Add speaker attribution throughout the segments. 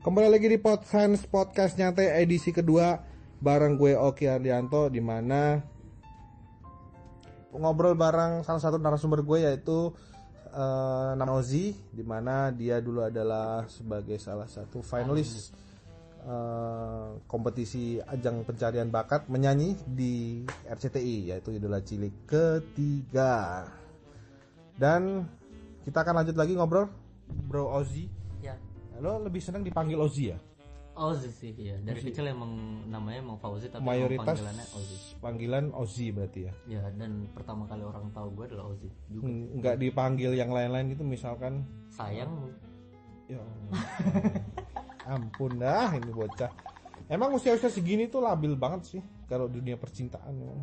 Speaker 1: Kembali lagi di Podfans Podcast Nyantai edisi kedua bareng gue Oki Ardianto di mana ngobrol bareng salah satu narasumber gue yaitu uh, nama Ozi di mana dia dulu adalah sebagai salah satu finalis uh, kompetisi ajang pencarian bakat menyanyi di RCTI yaitu Idola Cilik ketiga. Dan kita akan lanjut lagi ngobrol Bro Ozi.
Speaker 2: Ya,
Speaker 1: Lo lebih senang dipanggil Ozi ya?
Speaker 2: Ozi sih ya. Dari kecil emang namanya emang Fauzi tapi
Speaker 1: Mayoritas
Speaker 2: panggilannya Ozi.
Speaker 1: panggilan Ozi berarti ya.
Speaker 2: Ya, dan pertama kali orang tahu gue adalah Ozi juga.
Speaker 1: Hmm, Nggak dipanggil yang lain-lain gitu misalkan
Speaker 2: Sayang
Speaker 1: ya Allah. ampun dah ini bocah. Emang usia-usia segini tuh labil banget sih kalau dunia percintaan. emang.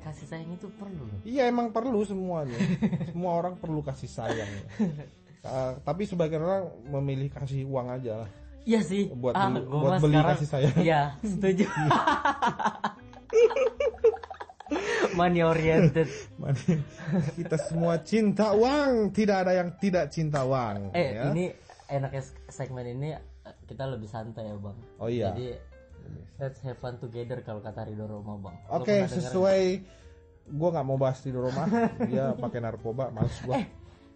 Speaker 2: kasih sayang itu perlu.
Speaker 1: Iya emang perlu semuanya. Semua orang perlu kasih sayang. Uh, tapi sebagian orang memilih kasih uang aja lah.
Speaker 2: Iya sih.
Speaker 1: Buat
Speaker 2: ah,
Speaker 1: beli-
Speaker 2: gua
Speaker 1: buat beli
Speaker 2: sekarang-
Speaker 1: kasih sayang.
Speaker 2: Iya, setuju. Money oriented.
Speaker 1: Mari, Kita semua cinta uang, tidak ada yang tidak cinta uang.
Speaker 2: Eh,
Speaker 1: ya.
Speaker 2: ini enaknya segmen ini kita lebih santai ya, Bang.
Speaker 1: Oh iya.
Speaker 2: Jadi let's have fun together kalau kata Ridho Roma, Bang.
Speaker 1: Oke,
Speaker 2: denger
Speaker 1: sesuai gua nggak mau bahas di rumah. Dia pakai narkoba, males gua.
Speaker 2: Eh,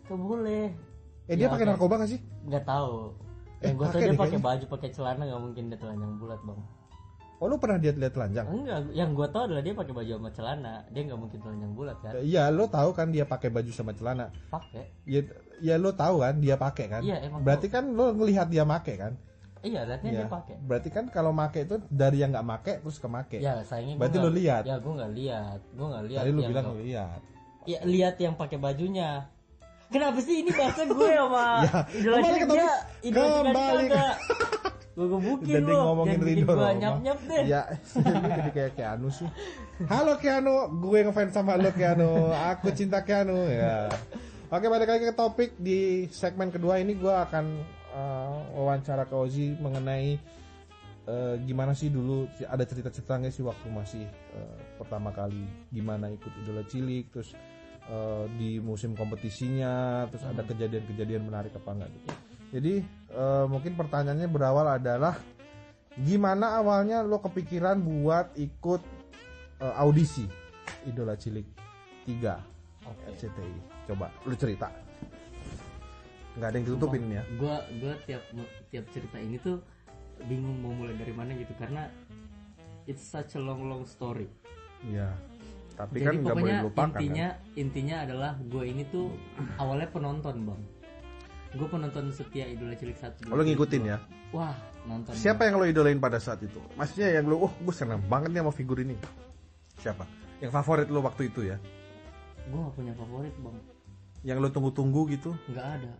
Speaker 2: boleh.
Speaker 1: Eh, dia
Speaker 2: ya,
Speaker 1: pakai
Speaker 2: oke.
Speaker 1: narkoba gak sih?
Speaker 2: nggak tahu
Speaker 1: Eh,
Speaker 2: yang gue tau
Speaker 1: pakai
Speaker 2: dia pakai baju pakai celana nggak mungkin dia telanjang bulat bang
Speaker 1: Oh, lu pernah lihat lihat telanjang?
Speaker 2: enggak yang gue tau adalah dia pakai baju sama celana dia nggak mungkin telanjang bulat kan
Speaker 1: Iya, lo tahu kan dia pakai baju sama celana.
Speaker 2: pakai
Speaker 1: Ya, ya lo tahu kan dia pakai kan?
Speaker 2: Iya, emang
Speaker 1: Berarti kan lo ngelihat dia make kan?
Speaker 2: iya liatnya
Speaker 1: Iya.
Speaker 2: dia pakai
Speaker 1: Berarti kan kalau make itu dari yang nggak make terus ke make.
Speaker 2: ya sayangnya gua
Speaker 1: Berarti
Speaker 2: nggak-
Speaker 1: lu lihat?
Speaker 2: ya gue nggak lihat gue nggak lihat
Speaker 1: Tadi lu
Speaker 2: yang
Speaker 1: bilang lo lihat.
Speaker 2: ya lihat yang pakai bajunya kenapa sih ini bahasa gue sama
Speaker 1: Ya,
Speaker 2: idola
Speaker 1: kembali ke topik. Kembali
Speaker 2: gue gebukin
Speaker 1: Jadi ngomongin Ridho Roma.
Speaker 2: nyap nyap deh
Speaker 1: Ya, jadi kayak Keanu sih. Halo Keanu, gue ngefans sama lo Keanu. Aku cinta Keanu ya. Oke, balik lagi ke topik di segmen kedua ini gue akan uh, wawancara ke Ozi mengenai uh, gimana sih dulu ada cerita-cerita nggak sih waktu masih uh, pertama kali gimana ikut idola cilik terus uh, di musim kompetisinya terus ada kejadian-kejadian menarik apa enggak gitu. Jadi uh, mungkin pertanyaannya berawal adalah gimana awalnya lo kepikiran buat ikut uh, audisi? Idola cilik 3
Speaker 2: Oke.
Speaker 1: RCTI coba lu cerita. Nggak ada yang ditutupin ya?
Speaker 2: Gue gue tiap tiap cerita ini tuh bingung mau mulai dari mana gitu karena it's such a long long story.
Speaker 1: Iya tapi
Speaker 2: jadi
Speaker 1: kan nggak boleh
Speaker 2: pokoknya
Speaker 1: dilupakan
Speaker 2: intinya
Speaker 1: kan?
Speaker 2: intinya adalah gue ini tuh awalnya penonton bang. Gue penonton setia idola cilik satu
Speaker 1: Oh, lo ngikutin ya?
Speaker 2: Wah nonton
Speaker 1: siapa yang lo idolain pada saat itu? Maksudnya yang lo oh gue seneng banget nih sama figur ini. Siapa? Yang favorit lo waktu itu ya?
Speaker 2: Gue gak punya favorit bang.
Speaker 1: Yang lo tunggu-tunggu gitu?
Speaker 2: Nggak ada.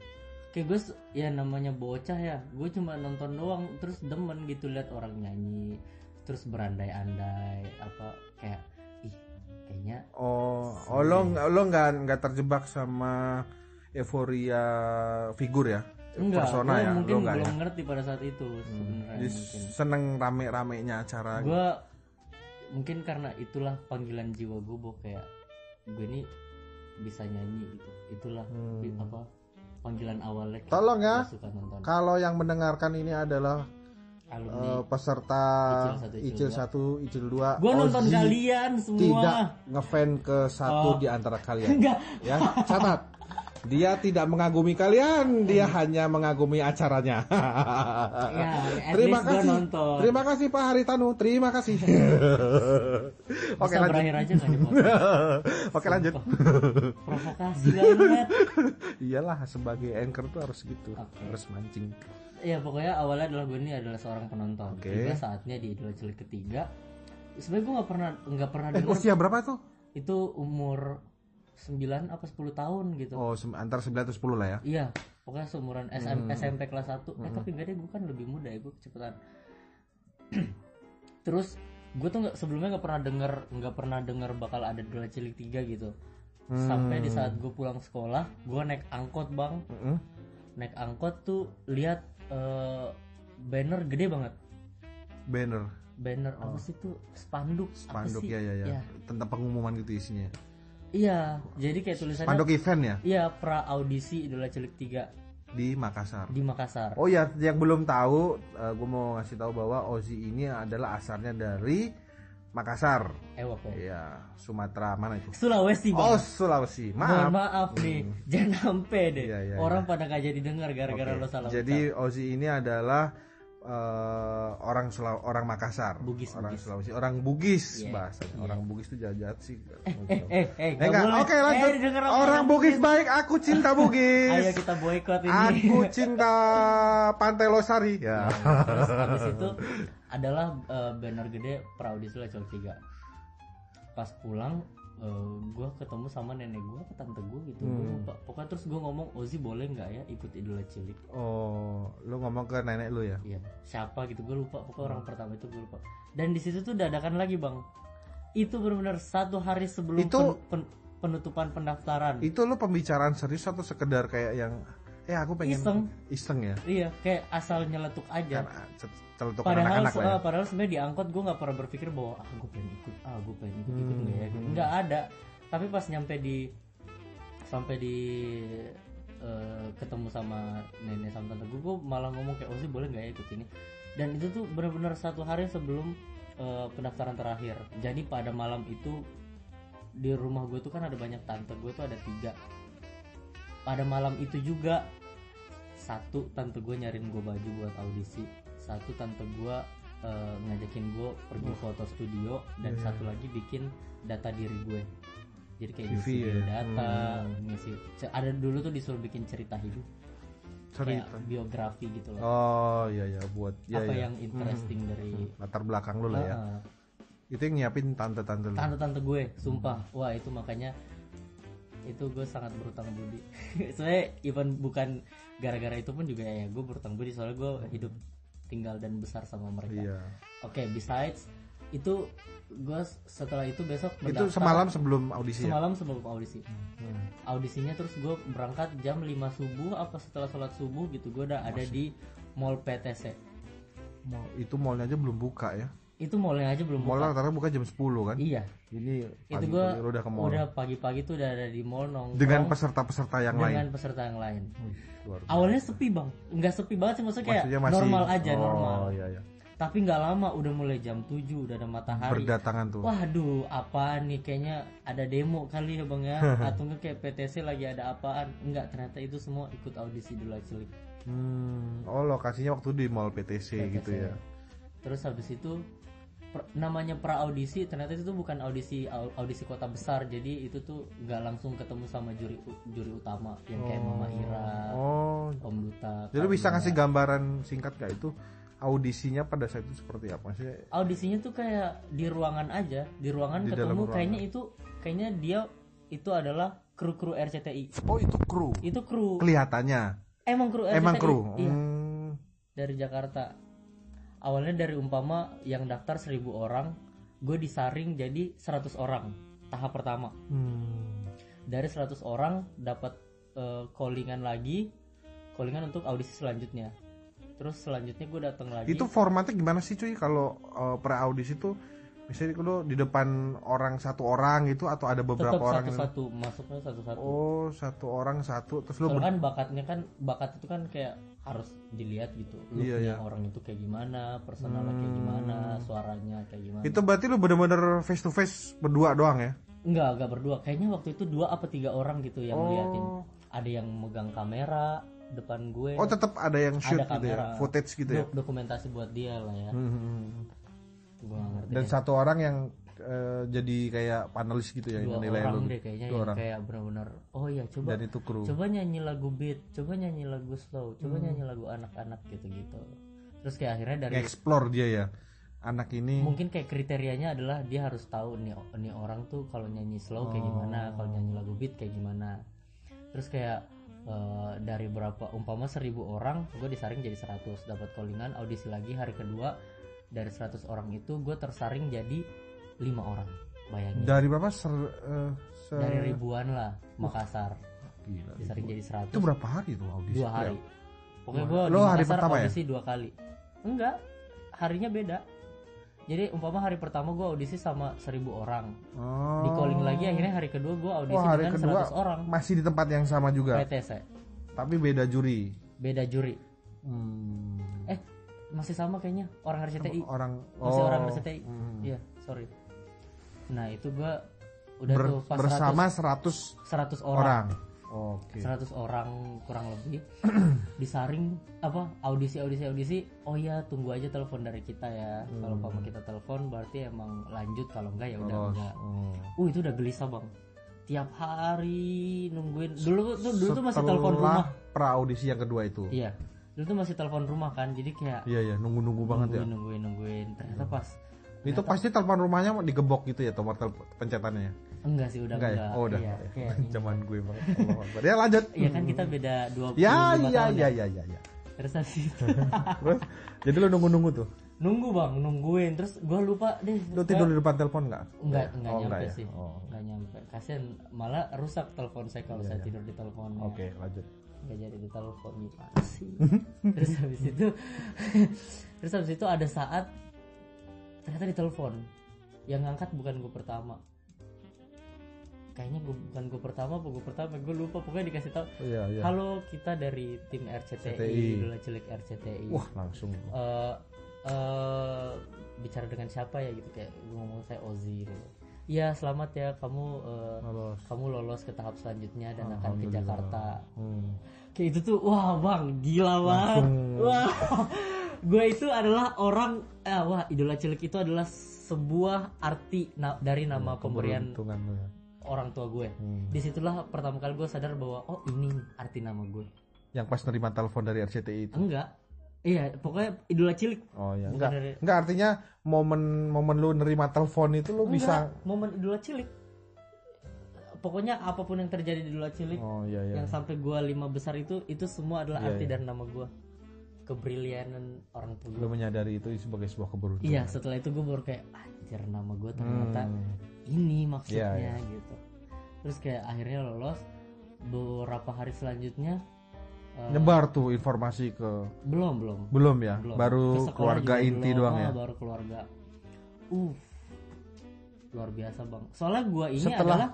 Speaker 2: Kayak gue ya namanya bocah ya gue cuma nonton doang terus demen gitu lihat orang nyanyi terus berandai-andai apa kayak kayaknya
Speaker 1: oh oh lo nggak- lo nggak nggak terjebak sama euforia figur ya
Speaker 2: enggak
Speaker 1: persona ya
Speaker 2: mungkin
Speaker 1: lo nggak
Speaker 2: belum
Speaker 1: ya
Speaker 2: ngerti pada saat itu sebenarnya
Speaker 1: Jadi
Speaker 2: mungkin
Speaker 1: seneng rame-ramenya acara gitu.
Speaker 2: gue mungkin karena itulah panggilan jiwa gue Bo, kayak gue ini bisa nyanyi gitu itulah
Speaker 1: Hmm.
Speaker 2: apa panggilan awalnya
Speaker 1: Tolong ya. Kalau yang mendengarkan ini adalah
Speaker 2: alumni
Speaker 1: eh, peserta
Speaker 2: Icil satu, Icil
Speaker 1: Icil 1, Icil 2
Speaker 2: gue nonton kalian semua
Speaker 1: tidak ngefan ke satu
Speaker 2: Oh.
Speaker 1: di antara kalian.
Speaker 2: enggak
Speaker 1: ya, catat. Dia tidak mengagumi kalian, dia hanya mengagumi acaranya.
Speaker 2: ya
Speaker 1: Terima kasih.
Speaker 2: nonton
Speaker 1: Terima kasih Pak Haritanu, terima kasih. Oke lanjut.
Speaker 2: berakhir aja?
Speaker 1: Oke lanjut.
Speaker 2: provokasi banget
Speaker 1: Iyalah sebagai anchor tuh harus gitu,
Speaker 2: Oke.
Speaker 1: harus mancing.
Speaker 2: Ya pokoknya awalnya adalah gue ini adalah seorang penonton
Speaker 1: Oke.
Speaker 2: tiba saatnya di idola cilik ketiga sebenarnya gue nggak pernah nggak pernah
Speaker 1: Eh,
Speaker 2: dengar
Speaker 1: usia berapa tuh?
Speaker 2: itu umur 9 apa 10 tahun gitu
Speaker 1: Oh, antara 9 atau 10 lah ya.
Speaker 2: Iya, pokoknya seumuran SM,
Speaker 1: Hmm.
Speaker 2: SMP kelas 1 Eh tapi enggak deh, gue kan lebih muda ya, gue kecepatan Terus gue tuh nggak sebelumnya nggak pernah denger nggak pernah denger bakal ada Idola Cilik 3 gitu Sampai di saat gue pulang sekolah, gue naik angkot bang
Speaker 1: Mm-mm.
Speaker 2: Naik angkot tuh lihat eh, banner gede banget
Speaker 1: Banner,
Speaker 2: Banner apa sih tuh? Spanduk,
Speaker 1: spanduk ya ya ya.
Speaker 2: Ya.
Speaker 1: Tentang pengumuman gitu isinya.
Speaker 2: Iya, jadi kayak tulisannya
Speaker 1: Spanduk event ya?
Speaker 2: Iya, pra audisi Idola Cilik 3
Speaker 1: di Makassar.
Speaker 2: di Makassar
Speaker 1: Oh ya, yang belum tahu, gue mau ngasih tahu bahwa Ozi ini adalah asalnya dari Makassar.
Speaker 2: ewok ya
Speaker 1: Iya, Sumatera mana itu?
Speaker 2: Sulawesi
Speaker 1: Oh,
Speaker 2: bang
Speaker 1: Sulawesi.
Speaker 2: Mohon
Speaker 1: Maaf.
Speaker 2: maaf nih jangan sampai deh
Speaker 1: Iya, iya,
Speaker 2: orang pada nggak jadi dengar gara-gara
Speaker 1: Oke,
Speaker 2: lo salah
Speaker 1: Jadi Ozi ini adalah eh, orang Sula- orang Makassar,
Speaker 2: Bugis,
Speaker 1: orang
Speaker 2: Bugis.
Speaker 1: Sulawesi, orang Bugis
Speaker 2: Iya,
Speaker 1: bahasanya. Orang Bugis itu jahat sih.
Speaker 2: eh eh eh
Speaker 1: Eh,
Speaker 2: boleh
Speaker 1: Oke, lanjut.
Speaker 2: eh, denger
Speaker 1: orang Bugis baik, aku cinta Bugis.
Speaker 2: ayo kita boykot ini
Speaker 1: Aku cinta Pantai Losari. Ya.
Speaker 2: terus habis itu adalah eh, banner gede Praudis Lecol 3 pas pulang gue ketemu sama nenek gue ke tante gue gitu Gua
Speaker 1: Hmm.
Speaker 2: lupa pokoknya terus gue ngomong Ozi boleh nggak ya ikut idola cilik
Speaker 1: Oh, lu ngomong ke nenek lu ya?
Speaker 2: Iya, siapa gitu gue lupa. Pokoknya orang pertama itu gue lupa. Dan di situ tuh dadakan lagi bang. Itu benar-benar satu hari sebelum
Speaker 1: Itu-
Speaker 2: pen- pen- penutupan pendaftaran.
Speaker 1: Itu lu pembicaraan serius atau sekedar kayak yang eh aku pengen
Speaker 2: Iseng.
Speaker 1: iseng ya?
Speaker 2: Iya, kayak asal nyeletuk aja.
Speaker 1: Kan celetukan
Speaker 2: padahal
Speaker 1: anak-anak lah ya.
Speaker 2: eh, padahal sebenarnya di angkot gue nggak pernah berpikir bahwa ah gue pengen ikut, ah gue pengen ikut ikut
Speaker 1: Hmm,
Speaker 2: nggak ya?
Speaker 1: hmm.
Speaker 2: Nggak ada. Tapi pas nyampe di sampai di eh, ketemu sama nenek sama tante gue, gue malah ngomong kayak Ozi boleh nggak ya ikut ini? Dan itu tuh benar-benar satu hari sebelum eh, pendaftaran terakhir. Jadi pada malam itu di rumah gue tuh kan ada banyak tante gue tuh ada tiga. Pada malam itu juga satu tante gue nyariin gue baju buat audisi, satu tante gue eh, ngajakin gue pergi foto studio dan
Speaker 1: Iya.
Speaker 2: satu lagi bikin data diri gue. Jadi kayak
Speaker 1: CV
Speaker 2: ngisi
Speaker 1: ya?
Speaker 2: data,
Speaker 1: Hmm.
Speaker 2: ngisi ada dulu tuh disuruh bikin cerita hidup, kayak
Speaker 1: Cerita.
Speaker 2: biografi gitu loh.
Speaker 1: Oh iya ya buat ya,
Speaker 2: Apa
Speaker 1: ya.
Speaker 2: yang interesting dari
Speaker 1: latar belakang lu lah ya.
Speaker 2: Heeh.
Speaker 1: Itu yang nyiapin tante-tante lu.
Speaker 2: tante-tante gue sumpah wah itu makanya itu gue sangat berutang budi soalnya even bukan gara-gara itu pun juga ya gue berutang budi soalnya gue hidup tinggal dan besar sama mereka
Speaker 1: Iya.
Speaker 2: oke besides itu gue setelah itu besok
Speaker 1: Itu
Speaker 2: mendaftar-
Speaker 1: semalam sebelum audisi ya.
Speaker 2: semalam sebelum audisi
Speaker 1: Hmm.
Speaker 2: audisinya terus gue berangkat jam 5 subuh apa setelah sholat subuh gitu gue udah ada di mall PTC
Speaker 1: Mall- itu mallnya aja belum buka ya.
Speaker 2: Itu mallnya aja belum
Speaker 1: Mall
Speaker 2: buka
Speaker 1: rata-rata buka jam 10 kan.
Speaker 2: iya
Speaker 1: Ini
Speaker 2: itu
Speaker 1: pagi
Speaker 2: gue
Speaker 1: lu udah ke mall.
Speaker 2: udah pagi-pagi tuh udah ada di mall nongkrong
Speaker 1: Dengan peserta-peserta yang lain.
Speaker 2: dengan peserta yang lain.
Speaker 1: Wih.
Speaker 2: Awalnya sepi bang, nggak sepi banget sih maksudnya kayak
Speaker 1: Maksudnya masih
Speaker 2: normal aja
Speaker 1: oh,
Speaker 2: normal.
Speaker 1: iya iya.
Speaker 2: Tapi nggak lama udah mulai jam 7 udah ada matahari.
Speaker 1: Berdatangan tuh.
Speaker 2: Waduh, apaan nih kayaknya ada demo kali ya bang ya atau enggak kayak PTC lagi ada apaan? Enggak, ternyata itu semua ikut audisi dulu cilik.
Speaker 1: Hmm, oh lokasinya waktu di mall PTC, gitu
Speaker 2: PTC.
Speaker 1: ya.
Speaker 2: Terus habis itu per- namanya pra audisi ternyata itu bukan audisi au- audisi kota besar jadi itu tuh nggak langsung ketemu sama juri juri utama yang kayak Mama Ira,
Speaker 1: Oh,
Speaker 2: Om Duta.
Speaker 1: jadi bisa ngasih gambaran singkat gak itu audisinya pada saat itu seperti apa Maksudnya
Speaker 2: audisinya tuh kayak di ruangan aja di ruangan
Speaker 1: Di
Speaker 2: ketemu
Speaker 1: ruangan.
Speaker 2: kayaknya itu kayaknya dia itu adalah kru kru RCTI
Speaker 1: Oh itu kru.
Speaker 2: itu kru
Speaker 1: Kelihatannya.
Speaker 2: emang kru RCTI
Speaker 1: Emang kru.
Speaker 2: iya,
Speaker 1: Hmm.
Speaker 2: dari Jakarta awalnya dari umpama yang daftar 1000 orang gue disaring jadi 100 orang tahap pertama
Speaker 1: Hmm.
Speaker 2: dari 100 orang dapat eh, callingan lagi callingan untuk audisi selanjutnya terus selanjutnya gue datang lagi
Speaker 1: Itu formatnya gimana sih cuy kalau uh, pre audisi itu misalnya lu di depan orang satu orang gitu atau ada beberapa
Speaker 2: tetap
Speaker 1: orang gitu?
Speaker 2: satu-satu masuknya satu-satu
Speaker 1: Oh, satu orang satu terus
Speaker 2: Soalnya
Speaker 1: ber-
Speaker 2: kan bakatnya kan bakat itu kan kayak harus dilihat gitu
Speaker 1: Iya,
Speaker 2: looknya
Speaker 1: iya.
Speaker 2: orang itu kayak gimana personalnya kayak
Speaker 1: Hmm.
Speaker 2: gimana suaranya kayak gimana
Speaker 1: itu berarti lu bener-bener face to face berdua doang ya?
Speaker 2: enggak enggak berdua kayaknya waktu itu dua apa tiga orang gitu yang
Speaker 1: Oh.
Speaker 2: ngeliatin ada yang megang kamera depan gue
Speaker 1: Oh, tetap ada yang shoot
Speaker 2: ada
Speaker 1: gitu ya,
Speaker 2: kamera
Speaker 1: footage gitu ya.
Speaker 2: Dok- dokumentasi buat dia lah ya
Speaker 1: Hmm.
Speaker 2: gue gak ngerti
Speaker 1: Dan
Speaker 2: deh.
Speaker 1: satu orang yang eh, jadi kayak panelis gitu ya
Speaker 2: dua
Speaker 1: nilai
Speaker 2: orang
Speaker 1: lu.
Speaker 2: deh kayaknya
Speaker 1: Dua
Speaker 2: yang
Speaker 1: orang.
Speaker 2: kayak benar-benar oh ya coba
Speaker 1: Dan itu kru.
Speaker 2: coba nyanyi lagu beat coba nyanyi lagu slow coba
Speaker 1: Hmm.
Speaker 2: nyanyi lagu anak-anak gitu-gitu terus kayak akhirnya dari
Speaker 1: Explore dia ya. Anak ini
Speaker 2: mungkin kayak kriterianya adalah dia harus tahu nih nih orang tuh kalau nyanyi slow kayak
Speaker 1: Oh.
Speaker 2: gimana kalau nyanyi lagu beat kayak gimana terus kayak eh, dari berapa umpama 1000 orang gue disaring jadi 100 dapat callingan audisi lagi hari kedua dari 100 orang itu gue tersaring jadi lima orang bayangin.
Speaker 1: Dari berapa? Ser, eh, se-
Speaker 2: dari ribuan lah Makassar.
Speaker 1: Gila,
Speaker 2: disaring jadi 100
Speaker 1: Itu berapa hari tuh audisi?
Speaker 2: dua hari. Pokoknya gue
Speaker 1: Lo
Speaker 2: di
Speaker 1: hari
Speaker 2: Makassar
Speaker 1: pertama ya?
Speaker 2: audisi dua kali. Enggak harinya beda. Jadi umpama hari pertama gue audisi sama 1000 orang.
Speaker 1: Oh.
Speaker 2: di calling lagi akhirnya hari kedua gue audisi
Speaker 1: Wah, hari
Speaker 2: dengan
Speaker 1: kedua
Speaker 2: 100 orang.
Speaker 1: masih di tempat yang sama juga,
Speaker 2: PTC
Speaker 1: tapi beda juri.
Speaker 2: beda juri.
Speaker 1: Hmm.
Speaker 2: eh masih sama kayaknya orang RCTI
Speaker 1: Orang
Speaker 2: masih
Speaker 1: oh,
Speaker 2: orang RCTI
Speaker 1: hmm.
Speaker 2: iya sorry nah itu gua udah
Speaker 1: Ber-
Speaker 2: tuh pas
Speaker 1: bersama 100
Speaker 2: 100, 100 orang.
Speaker 1: orang. Oke.
Speaker 2: 100 orang kurang lebih. Disaring apa audisi audisi audisi. Oh ya tunggu aja telepon dari kita ya. Kalau
Speaker 1: Hmm.
Speaker 2: pama kita telepon berarti emang lanjut. Kalau enggak ya udah enggak.
Speaker 1: Oh.
Speaker 2: uh itu udah gelisah bang. Tiap hari nungguin. Dulu tuh dulu tuh masih telepon rumah.
Speaker 1: pra audisi yang kedua itu.
Speaker 2: iya. Dulu tuh masih telepon rumah kan. Jadi kayak
Speaker 1: Iya iya. Nunggu-nunggu banget ya.
Speaker 2: nungguin nungguin nungguin. Ternyata pas
Speaker 1: Itu pasti telepon rumahnya digebok gitu ya telepon pencetannya.
Speaker 2: enggak sih udah
Speaker 1: Enggak
Speaker 2: enggak,
Speaker 1: ya? Oh udah.
Speaker 2: iya,
Speaker 1: Zaman gue banget. Allah Akbar. Ya lanjut.
Speaker 2: Iya kan kita beda 25
Speaker 1: Ya
Speaker 2: tahun
Speaker 1: iya
Speaker 2: ya.
Speaker 1: iya iya iya ya.
Speaker 2: Terus habis itu
Speaker 1: Terus jadi lu nunggu-nunggu tuh.
Speaker 2: nunggu bang nungguin terus gua lupa deh
Speaker 1: Lu tidur di depan telepon enggak?
Speaker 2: enggak enggak
Speaker 1: Oh,
Speaker 2: nyampe
Speaker 1: enggak ya?
Speaker 2: sih
Speaker 1: Oh.
Speaker 2: enggak nyampe kasian malah rusak telepon saya kalau saya tidur di teleponnya
Speaker 1: Oke, lanjut.
Speaker 2: nggak jadi di telepon gimana sih terus habis itu terus habis itu ada saat ternyata ditelepon yang ngangkat bukan gue pertama kayaknya gue bukan gue pertama apa gue pertama gue lupa pokoknya dikasih tahu
Speaker 1: Iya iya.
Speaker 2: halo kita dari tim RCTI
Speaker 1: RCTI.
Speaker 2: cilik RCTI
Speaker 1: Wah, langsung.
Speaker 2: eh eh, bicara dengan siapa ya gitu kayak gue ngomong saya Ozi gitu. Iya selamat ya kamu eh,
Speaker 1: Lolos.
Speaker 2: kamu lolos ke tahap selanjutnya dan akan ke. Jakarta.
Speaker 1: Hmm.
Speaker 2: Kayak itu tuh wah bang gila banget.
Speaker 1: Langsung.
Speaker 2: Wah gue itu adalah orang eh, wah idola cilik itu adalah sebuah arti na- dari nama pemberian
Speaker 1: Keberuntungan lu ya.
Speaker 2: orang tua gue.
Speaker 1: Hmm.
Speaker 2: Di situlah pertama kali gue sadar bahwa oh ini arti nama gue.
Speaker 1: Yang pas nerima telepon dari RCTI itu.
Speaker 2: Enggak. Iya pokoknya idola cilik.
Speaker 1: Oh iya,
Speaker 2: Bukan
Speaker 1: enggak.
Speaker 2: dari-
Speaker 1: Enggak artinya momen momen lu nerima telepon itu lu bisa
Speaker 2: Enggak, momen idola cilik pokoknya apa pun yang terjadi di idola cilik
Speaker 1: Oh iya iya.
Speaker 2: yang sampai gua lima besar itu itu semua adalah
Speaker 1: Iya,
Speaker 2: arti
Speaker 1: iya.
Speaker 2: dari nama gua kebrilianan orang tua
Speaker 1: Lu menyadari itu sebagai sebuah keberuntungan.
Speaker 2: iya setelah itu gua baru kayak anjir nama gua ternyata
Speaker 1: Hmm.
Speaker 2: ini maksudnya
Speaker 1: Iya,
Speaker 2: gitu terus kayak akhirnya lolos beberapa hari selanjutnya eh,
Speaker 1: Nyebar tuh informasi ke
Speaker 2: belum belum
Speaker 1: belum ya,
Speaker 2: belum.
Speaker 1: baru keluarga inti
Speaker 2: belum.
Speaker 1: doang
Speaker 2: Ah,
Speaker 1: ya.
Speaker 2: baru keluarga uh luar biasa bang soalnya gua ini
Speaker 1: Setelah-
Speaker 2: adalah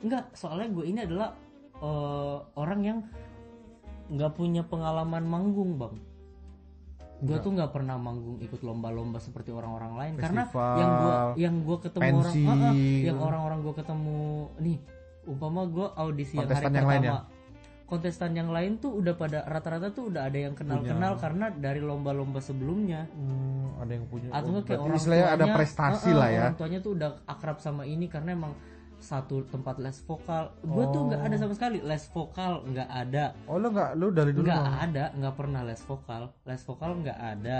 Speaker 2: enggak soalnya gua ini adalah eh, orang yang nggak punya pengalaman manggung bang gua tuh nggak pernah manggung ikut lomba-lomba seperti orang-orang lain karena
Speaker 1: Festival,
Speaker 2: yang gua yang gua ketemu
Speaker 1: pensi.
Speaker 2: orang ah, ah, yang orang-orang gua ketemu nih umpama gua audisi yang hari
Speaker 1: Kontestan yang
Speaker 2: pertama
Speaker 1: lain ya?
Speaker 2: kontestan yang lain tuh udah pada rata-rata tuh udah ada yang kenal-kenal karena dari lomba-lomba sebelumnya
Speaker 1: Hmm, ada yang punya.
Speaker 2: atau
Speaker 1: oh,
Speaker 2: kayak orang tuanya
Speaker 1: ada prestasi
Speaker 2: Heeh,
Speaker 1: lah ya.
Speaker 2: orang tuanya tuh udah akrab sama ini karena emang satu tempat les vokal gue tuh nggak ada sama sekali les vokal nggak ada
Speaker 1: Oh lu nggak lu dari dulu
Speaker 2: nggak
Speaker 1: nggak?
Speaker 2: ada nggak pernah les vokal les vokal nggak ada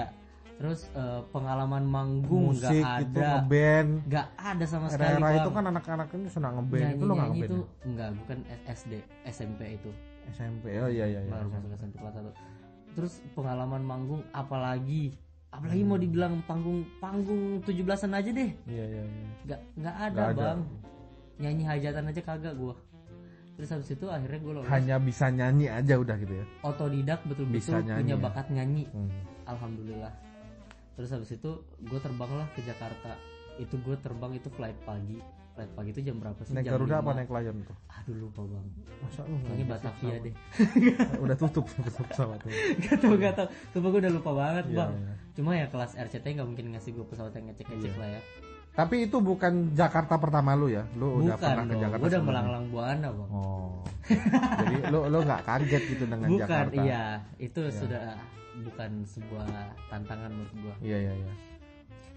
Speaker 2: terus eh, pengalaman manggung nggak ada
Speaker 1: ngeband.
Speaker 2: nggak ada sama sekali
Speaker 1: Era-era itu
Speaker 2: Bang.
Speaker 1: kan anak-anak ini senang ngeband itu lu nggak ngeband.
Speaker 2: itu
Speaker 1: ya?
Speaker 2: enggak bukan SD SMP itu
Speaker 1: SMP. Oh iya iya iya.
Speaker 2: baru masuk SMP kelas 1 terus pengalaman manggung apalagi apalagi mau dibilang panggung panggung 17-an aja deh
Speaker 1: Iya iya iya.
Speaker 2: nggak nggak ada,
Speaker 1: Nggak ada.
Speaker 2: Nyanyi hajatan aja kagak gua. Terus habis itu akhirnya gue lolos.
Speaker 1: Hanya bisa nyanyi aja udah gitu ya.
Speaker 2: otodidak
Speaker 1: Bisa
Speaker 2: betul-betul
Speaker 1: nyanyi
Speaker 2: punya
Speaker 1: ya?
Speaker 2: bakat nyanyi.
Speaker 1: Hmm.
Speaker 2: alhamdulillah. Terus habis itu gue terbanglah ke Jakarta. Itu gue terbang itu flight pagi. Flight pagi itu jam berapa sih?
Speaker 1: Naik
Speaker 2: jam
Speaker 1: Garuda apa
Speaker 2: 5.
Speaker 1: naik Lion tuh?
Speaker 2: aduh lupa bang
Speaker 1: Masa lu
Speaker 2: kayaknya
Speaker 1: bisa
Speaker 2: Batavia deh.
Speaker 1: Udah tutup tutup sama tuh.
Speaker 2: gak tau gak tau Sumpah gue udah lupa banget
Speaker 1: Iya,
Speaker 2: bang.
Speaker 1: iya.
Speaker 2: Cuma ya kelas RCT nggak mungkin ngasih gue pesawat yang ngecek-ngecek lah ya
Speaker 1: Tapi itu bukan Jakarta pertama lu ya? Lu udah
Speaker 2: Bukan
Speaker 1: pernah ke
Speaker 2: dong,
Speaker 1: Jakarta
Speaker 2: gue udah melanglang buana bang
Speaker 1: Oh. Jadi lu lu nggak kaget gitu dengan
Speaker 2: Bukan,
Speaker 1: Jakarta?
Speaker 2: iya Itu sudah bukan sebuah tantangan menurut gue
Speaker 1: Iya iya iya.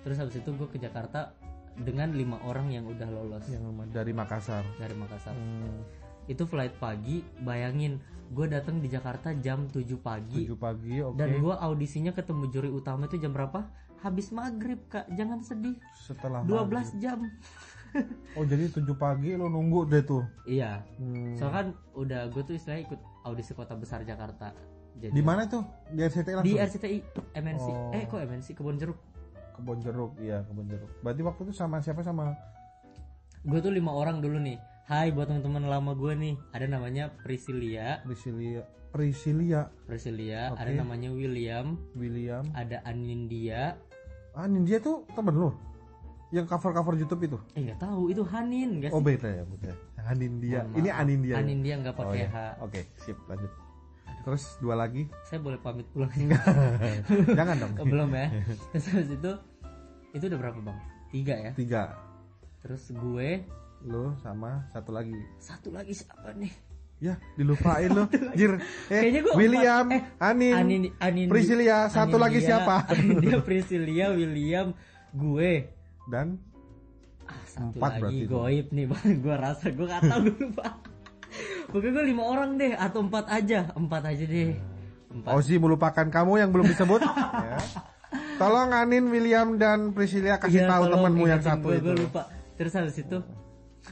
Speaker 2: Terus habis itu gue ke Jakarta dengan lima orang yang udah lolos
Speaker 1: Yang dari Makassar.
Speaker 2: dari Makassar
Speaker 1: Hmm,
Speaker 2: Itu flight pagi, bayangin gue datang di Jakarta jam 7 pagi
Speaker 1: 7 pagi oke.
Speaker 2: Dan gue audisinya ketemu juri utama itu jam berapa? Habis maghrib kak, jangan sedih
Speaker 1: Setelah
Speaker 2: 12
Speaker 1: maghrib.
Speaker 2: jam
Speaker 1: Oh jadi 7 pagi lu nunggu deh tuh.
Speaker 2: Iya
Speaker 1: Hmm.
Speaker 2: Soalnya kan udah gue tuh istilahnya ikut audisi kota besar Jakarta. Jadi
Speaker 1: Di mana tuh? Di RCTI langsung?
Speaker 2: Di RCTI MNC.
Speaker 1: Oh.
Speaker 2: Eh kok MNC Kebon Jeruk.
Speaker 1: Kebon Jeruk, iya Kebon Jeruk. Berarti waktu itu sama siapa sama?
Speaker 2: Gue tuh lima orang dulu nih. Hai buat teman-teman lama gue nih. Ada namanya Priscilia,
Speaker 1: Priscilia, Priscilia,
Speaker 2: Priscilia,
Speaker 1: Oke.
Speaker 2: ada namanya William,
Speaker 1: William.
Speaker 2: ada Anindia.
Speaker 1: Ah, Ninja tuh temen lu? Yang cover-cover YouTube itu?
Speaker 2: Eh nggak tahu itu Hanin gak
Speaker 1: Oh
Speaker 2: sih?
Speaker 1: beda ya, beda. Yang Anindia.
Speaker 2: Mohon
Speaker 1: Ini
Speaker 2: maaf.
Speaker 1: Anindia. ya?
Speaker 2: Anindia nggak
Speaker 1: Oh,
Speaker 2: pakai
Speaker 1: iya.
Speaker 2: H.
Speaker 1: Oke, sip lanjut.
Speaker 2: Aduh
Speaker 1: Terus dua lagi.
Speaker 2: saya boleh pamit pulang
Speaker 1: Jangan dong.
Speaker 2: Oh, belum ya terus habis itu itu udah berapa bang tiga ya
Speaker 1: Tiga.
Speaker 2: terus gue
Speaker 1: Lu sama satu lagi.
Speaker 2: satu lagi siapa nih
Speaker 1: Ya, dilupain lu. Jir. Eh,
Speaker 2: Kayaknya gua
Speaker 1: William.
Speaker 2: Eh,
Speaker 1: Anin,
Speaker 2: Anin, Anin
Speaker 1: Priscilia, satu lagi
Speaker 2: Anindia,
Speaker 1: siapa?
Speaker 2: Anindia, Priscilia, William, gue.
Speaker 1: dan
Speaker 2: Ah, satu
Speaker 1: Empat
Speaker 2: lagi goib nih bang. gue rasa gue gak tahu gue lupa. Pokoknya gue lima orang deh atau empat aja, empat aja deh. Empat.
Speaker 1: Ozi melupakan kamu yang belum disebut. ya. Tolong Anin, William dan Priscilia kasih
Speaker 2: Iya,
Speaker 1: tahu temenmu yang satu
Speaker 2: gue,
Speaker 1: itu.
Speaker 2: Gue lupa. Terus habis itu